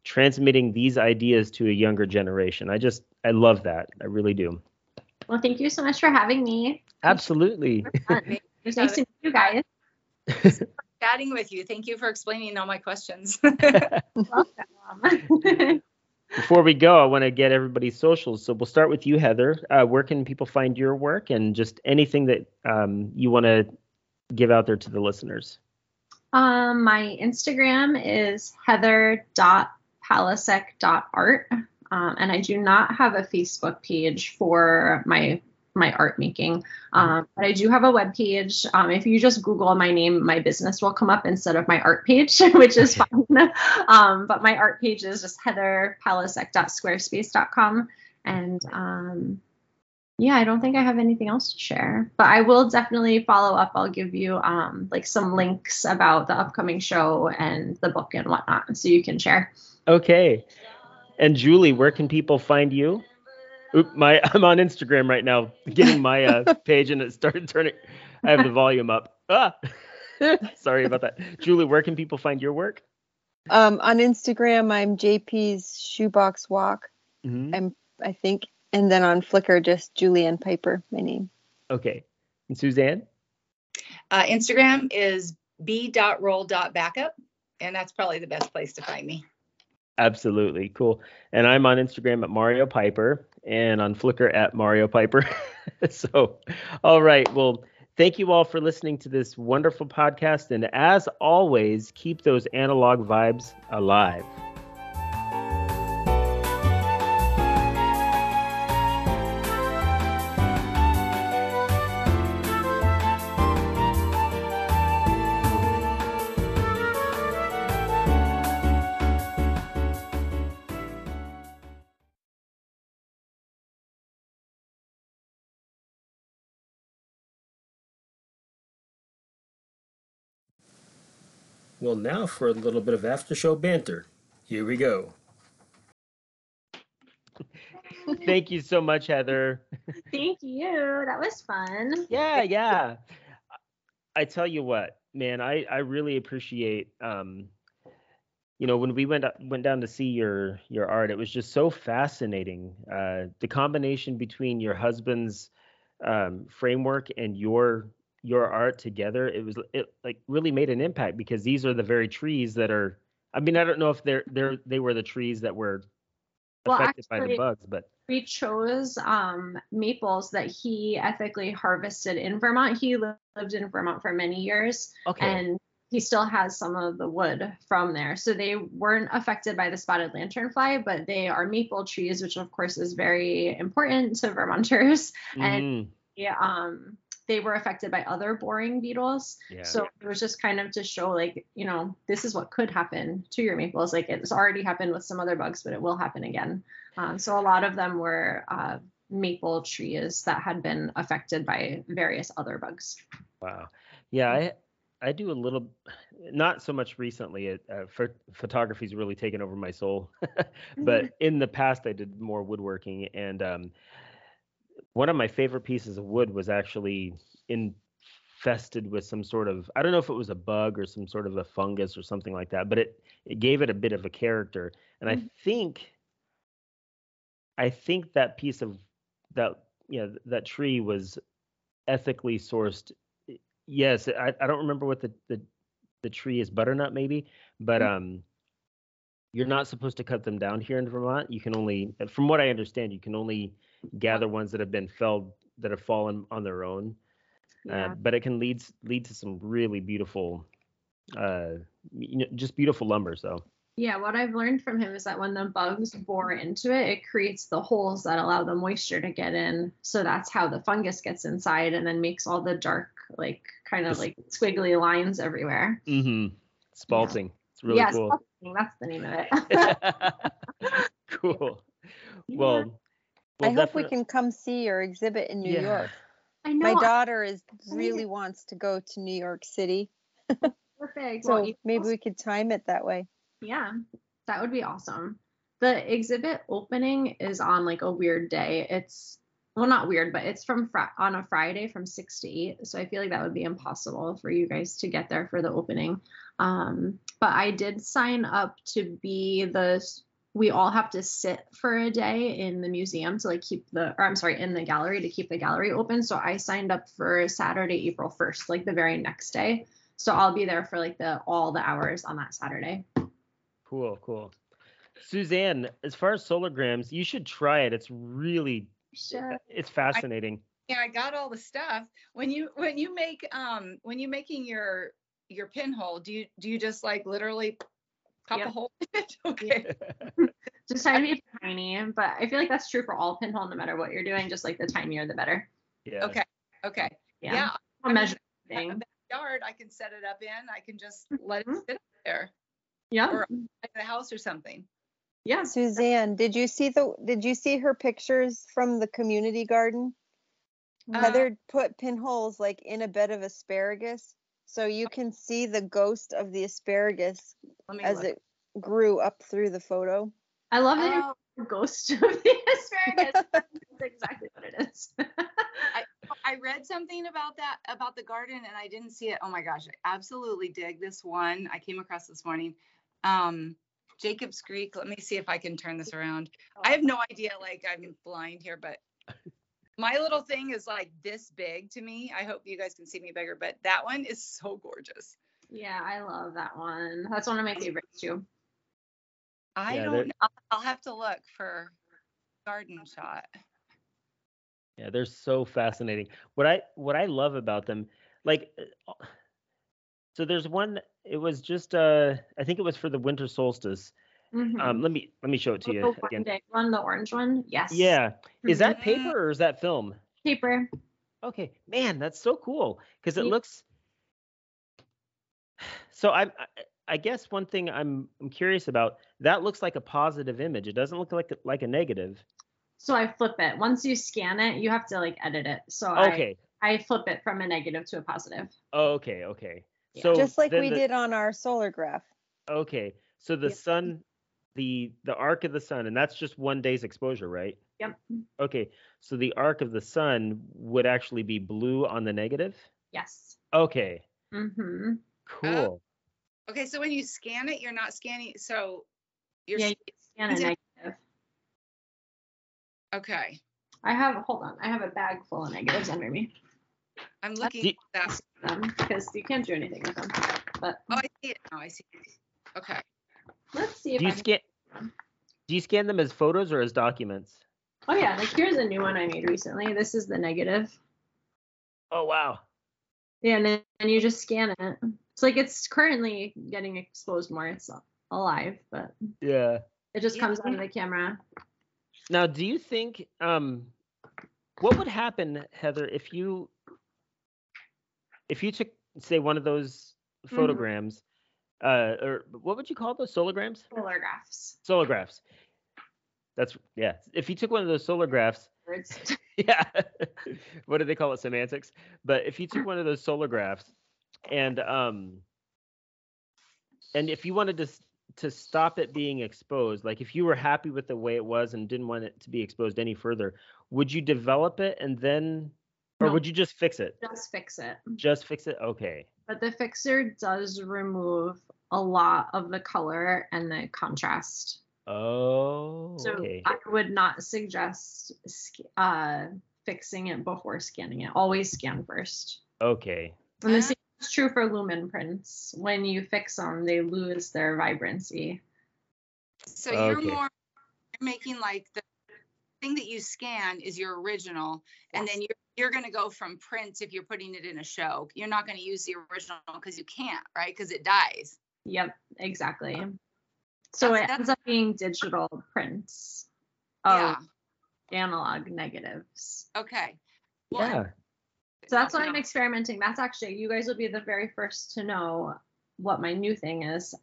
transmitting these ideas to a younger generation. I just, I love that. I really do. well, thank you so much for having me. Absolutely. It was nice to meet you guys. Chatting with you. Thank you for explaining all my questions. Welcome. Before we go, I want to get everybody's socials. So we'll start with you, Heather. Uh, where can people find your work and just anything that um, you want to give out there to the listeners? Um, my Instagram is heather.palasek.art. Um, and I do not have a Facebook page for my my art making. Um, but I do have a web page. Um, if you just Google my name, my business will come up instead of my art page, which is fine. um, but my art page is just heatherpalasek.squarespace.com. And um, yeah, I don't think I have anything else to share, but I will definitely follow up. I'll give you um, like some links about the upcoming show and the book and whatnot, so you can share. Okay. And Julie, where can people find you? Oop, my I'm on Instagram right now, getting my uh, page, and it started turning. I have the volume up. Ah, sorry about that. Julie, where can people find your work? Um, on Instagram, I'm JP's Shoebox Walk, Mhm. I'm I think, and then on Flickr, just Julianne Piper, my name. Okay. And Suzanne? uh, Instagram is b.roll.backup, and that's probably the best place to find me. Absolutely. Cool. And I'm on Instagram at Mario Piper and on Flickr at Mario Piper. so, all right. Well, thank you all for listening to this wonderful podcast. And as always, keep those analog vibes alive. Well, now for a little bit of after show banter. Here we go. Thank you so much, Heather. Thank you. That was fun. Yeah, yeah. I tell you what, man, I I really appreciate um you know when we went went down to see your your art it was just so fascinating uh the combination between your husband's um framework and your your art together it was it like really made an impact because these are the very trees that are I mean, I don't know if they're they're they were the trees that were Well, affected by the bugs, but we chose um, maples that he ethically harvested in Vermont. He li- lived in Vermont for many years, okay. and he still has some of the wood from there. So they weren't affected by the spotted lanternfly, but they are maple trees, which of course is very important to Vermonters. and- Mhm. Yeah, um, they were affected by other boring beetles. yeah. So it was just kind of to show, like, you know, this is what could happen to your maples. Like it's already happened with some other bugs, but it will happen again. Um, so a lot of them were uh, maple trees that had been affected by various other bugs. Wow. Yeah, I I do a little, not so much recently. It, uh, ph- photography's really taken over my soul, but in the past I did more woodworking, and um, one of my favorite pieces of wood was actually infested with some sort of I don't know if it was a bug or some sort of a fungus or something like that, but it it gave it a bit of a character, and I Mhm. think I think that piece of that you know that tree was ethically sourced yes I, I don't remember what the, the the tree is butternut maybe but um you're not supposed to cut them down here in vermont you can only from what i understand you can only gather ones that have been felled that have fallen on their own Yeah. uh, but it can lead lead to some really beautiful uh you know, just beautiful lumber so Yeah, what I've learned from him is that when the bugs bore into it, it creates the holes that allow the moisture to get in. So that's how the fungus gets inside and then makes all the dark, like kind of like squiggly lines everywhere. mm-hmm spalting it's really yes, cool that's the name of it. cool Yeah. well, I hope we can come see your exhibit in New Yeah. York. I know. My daughter is really need wants to go to New York City, Perfect. so Well, maybe also- we could time it that way. Yeah, that would be awesome. The exhibit opening is on like a weird day. It's well, not weird, but it's from fr- on a Friday from six to eight. So I feel like that would be impossible for you guys to get there for the opening. Um, but I did sign up to be the. We all have to sit for a day in the museum to like keep the, or I'm sorry, in the gallery to keep the gallery open. So I signed up for Saturday, April 1st, like the very next day. So I'll be there for like the all the hours on that Saturday. Cool, cool. Suzanne, as far as solargrams, you should try it. It's really Sure. it's fascinating. Yeah, I got all the stuff. When you when you make um when you're making your your pinhole, do you do you just like literally pop Yep. a hole in it? Okay. Just try to be tiny, but I feel like that's true for all pinhole, no matter what you're doing. Just like the tinier, the better. yeah. Okay. Okay. Yeah. Yeah. I'll I measure mean, I have everything. a backyard I can set it up in. I can just let it Mhm. sit up there Yeah. or- at the house or something. Yeah. Suzanne, did you see the did you see her pictures from the community garden? Uh, Heather put pinholes like in a bed of asparagus so you can see the ghost of the asparagus as look. it grew up through the photo. I love that Oh, the ghost of the asparagus. That's exactly what it is. I read something about that about the garden and I didn't see it. Oh my gosh, I absolutely dig this one. I came across this morning. Um Jacob's Creek. Let me see if I can turn this around. I have no idea, like I'm blind here, but my little thing is like this big to me. I hope you guys can see me bigger, but that one is so gorgeous. yeah, I love that one. That's one of my favorites too. I Yeah, don't. I'll, I'll have to look for garden shot. Yeah, they're so fascinating. What I what I love about them, like, uh, so there's one. It was just uh, I think it was for the winter solstice. Mhm. Um, let me let me show it to you again. one, the orange one. Yes. Yeah, is that Mhm. paper or is that film? paper? Okay, man, that's so cool because it Yeah. looks. So I, I I guess one thing I'm I'm curious about that looks like a positive image. It doesn't look like a, like a negative. So I flip it. Once you scan it, you have to like edit it. So I, Okay. I flip it from a negative to a positive. Oh, okay. Okay. Yeah. So Just like we the- did on our solargraph. Okay. So the Yep. sun, the the arc of the sun, and that's just one day's exposure, right? Yep. Okay. So the arc of the sun would actually be blue on the negative. Yes. Okay. Mm-hmm. Cool. Okay, so when you scan it, you're not scanning. So you're Yeah, you scan a it- negative. okay. I have hold on. I have a bag full of negatives under me. I'm looking Do- at. Them because you can't do anything with them. But Oh, I see it now. I see it. Okay. Let's see if Do you I can- scan? Do you scan them as photos or as documents? Oh yeah, like here's a new one I made recently. This is the negative. Oh wow. Yeah, and then and you just scan it. It's like it's currently getting exposed more. It's alive, but Yeah. it just Yeah. comes out of the camera. Now, do you think um, what would happen, Heather, if you if you took say one of those Mm-hmm. photograms, uh, or what would you call those solargrams? Polarographs. Solargraphs. That's yeah. If you took one of those solargraphs, yeah. what do they call it? Semantics. But if you took one of those solargraphs and um and if you wanted to to stop it being exposed, like if you were happy with the way it was and didn't want it to be exposed any further, would you develop it and then or No. would you just fix it? Just fix it. Just fix it? Okay. But the fixer does remove a lot of the color and the contrast. Oh, So okay. I would not suggest uh, fixing it before scanning it. Always scan first. Okay. And the Ah. same is true for lumen prints. When you fix them, they lose their vibrancy. So you're Okay. more you're making like the thing that you scan is your original, and then you're you're gonna go from prints if you're putting it in a show. You're not gonna use the original because you can't, right? Because it dies. Yep, exactly. So That's- it that's- ends up being digital prints Yeah. of analog negatives. Okay. Well, Yeah. So that's what I'm experimenting. That's actually you guys will be the very first to know what my new thing is.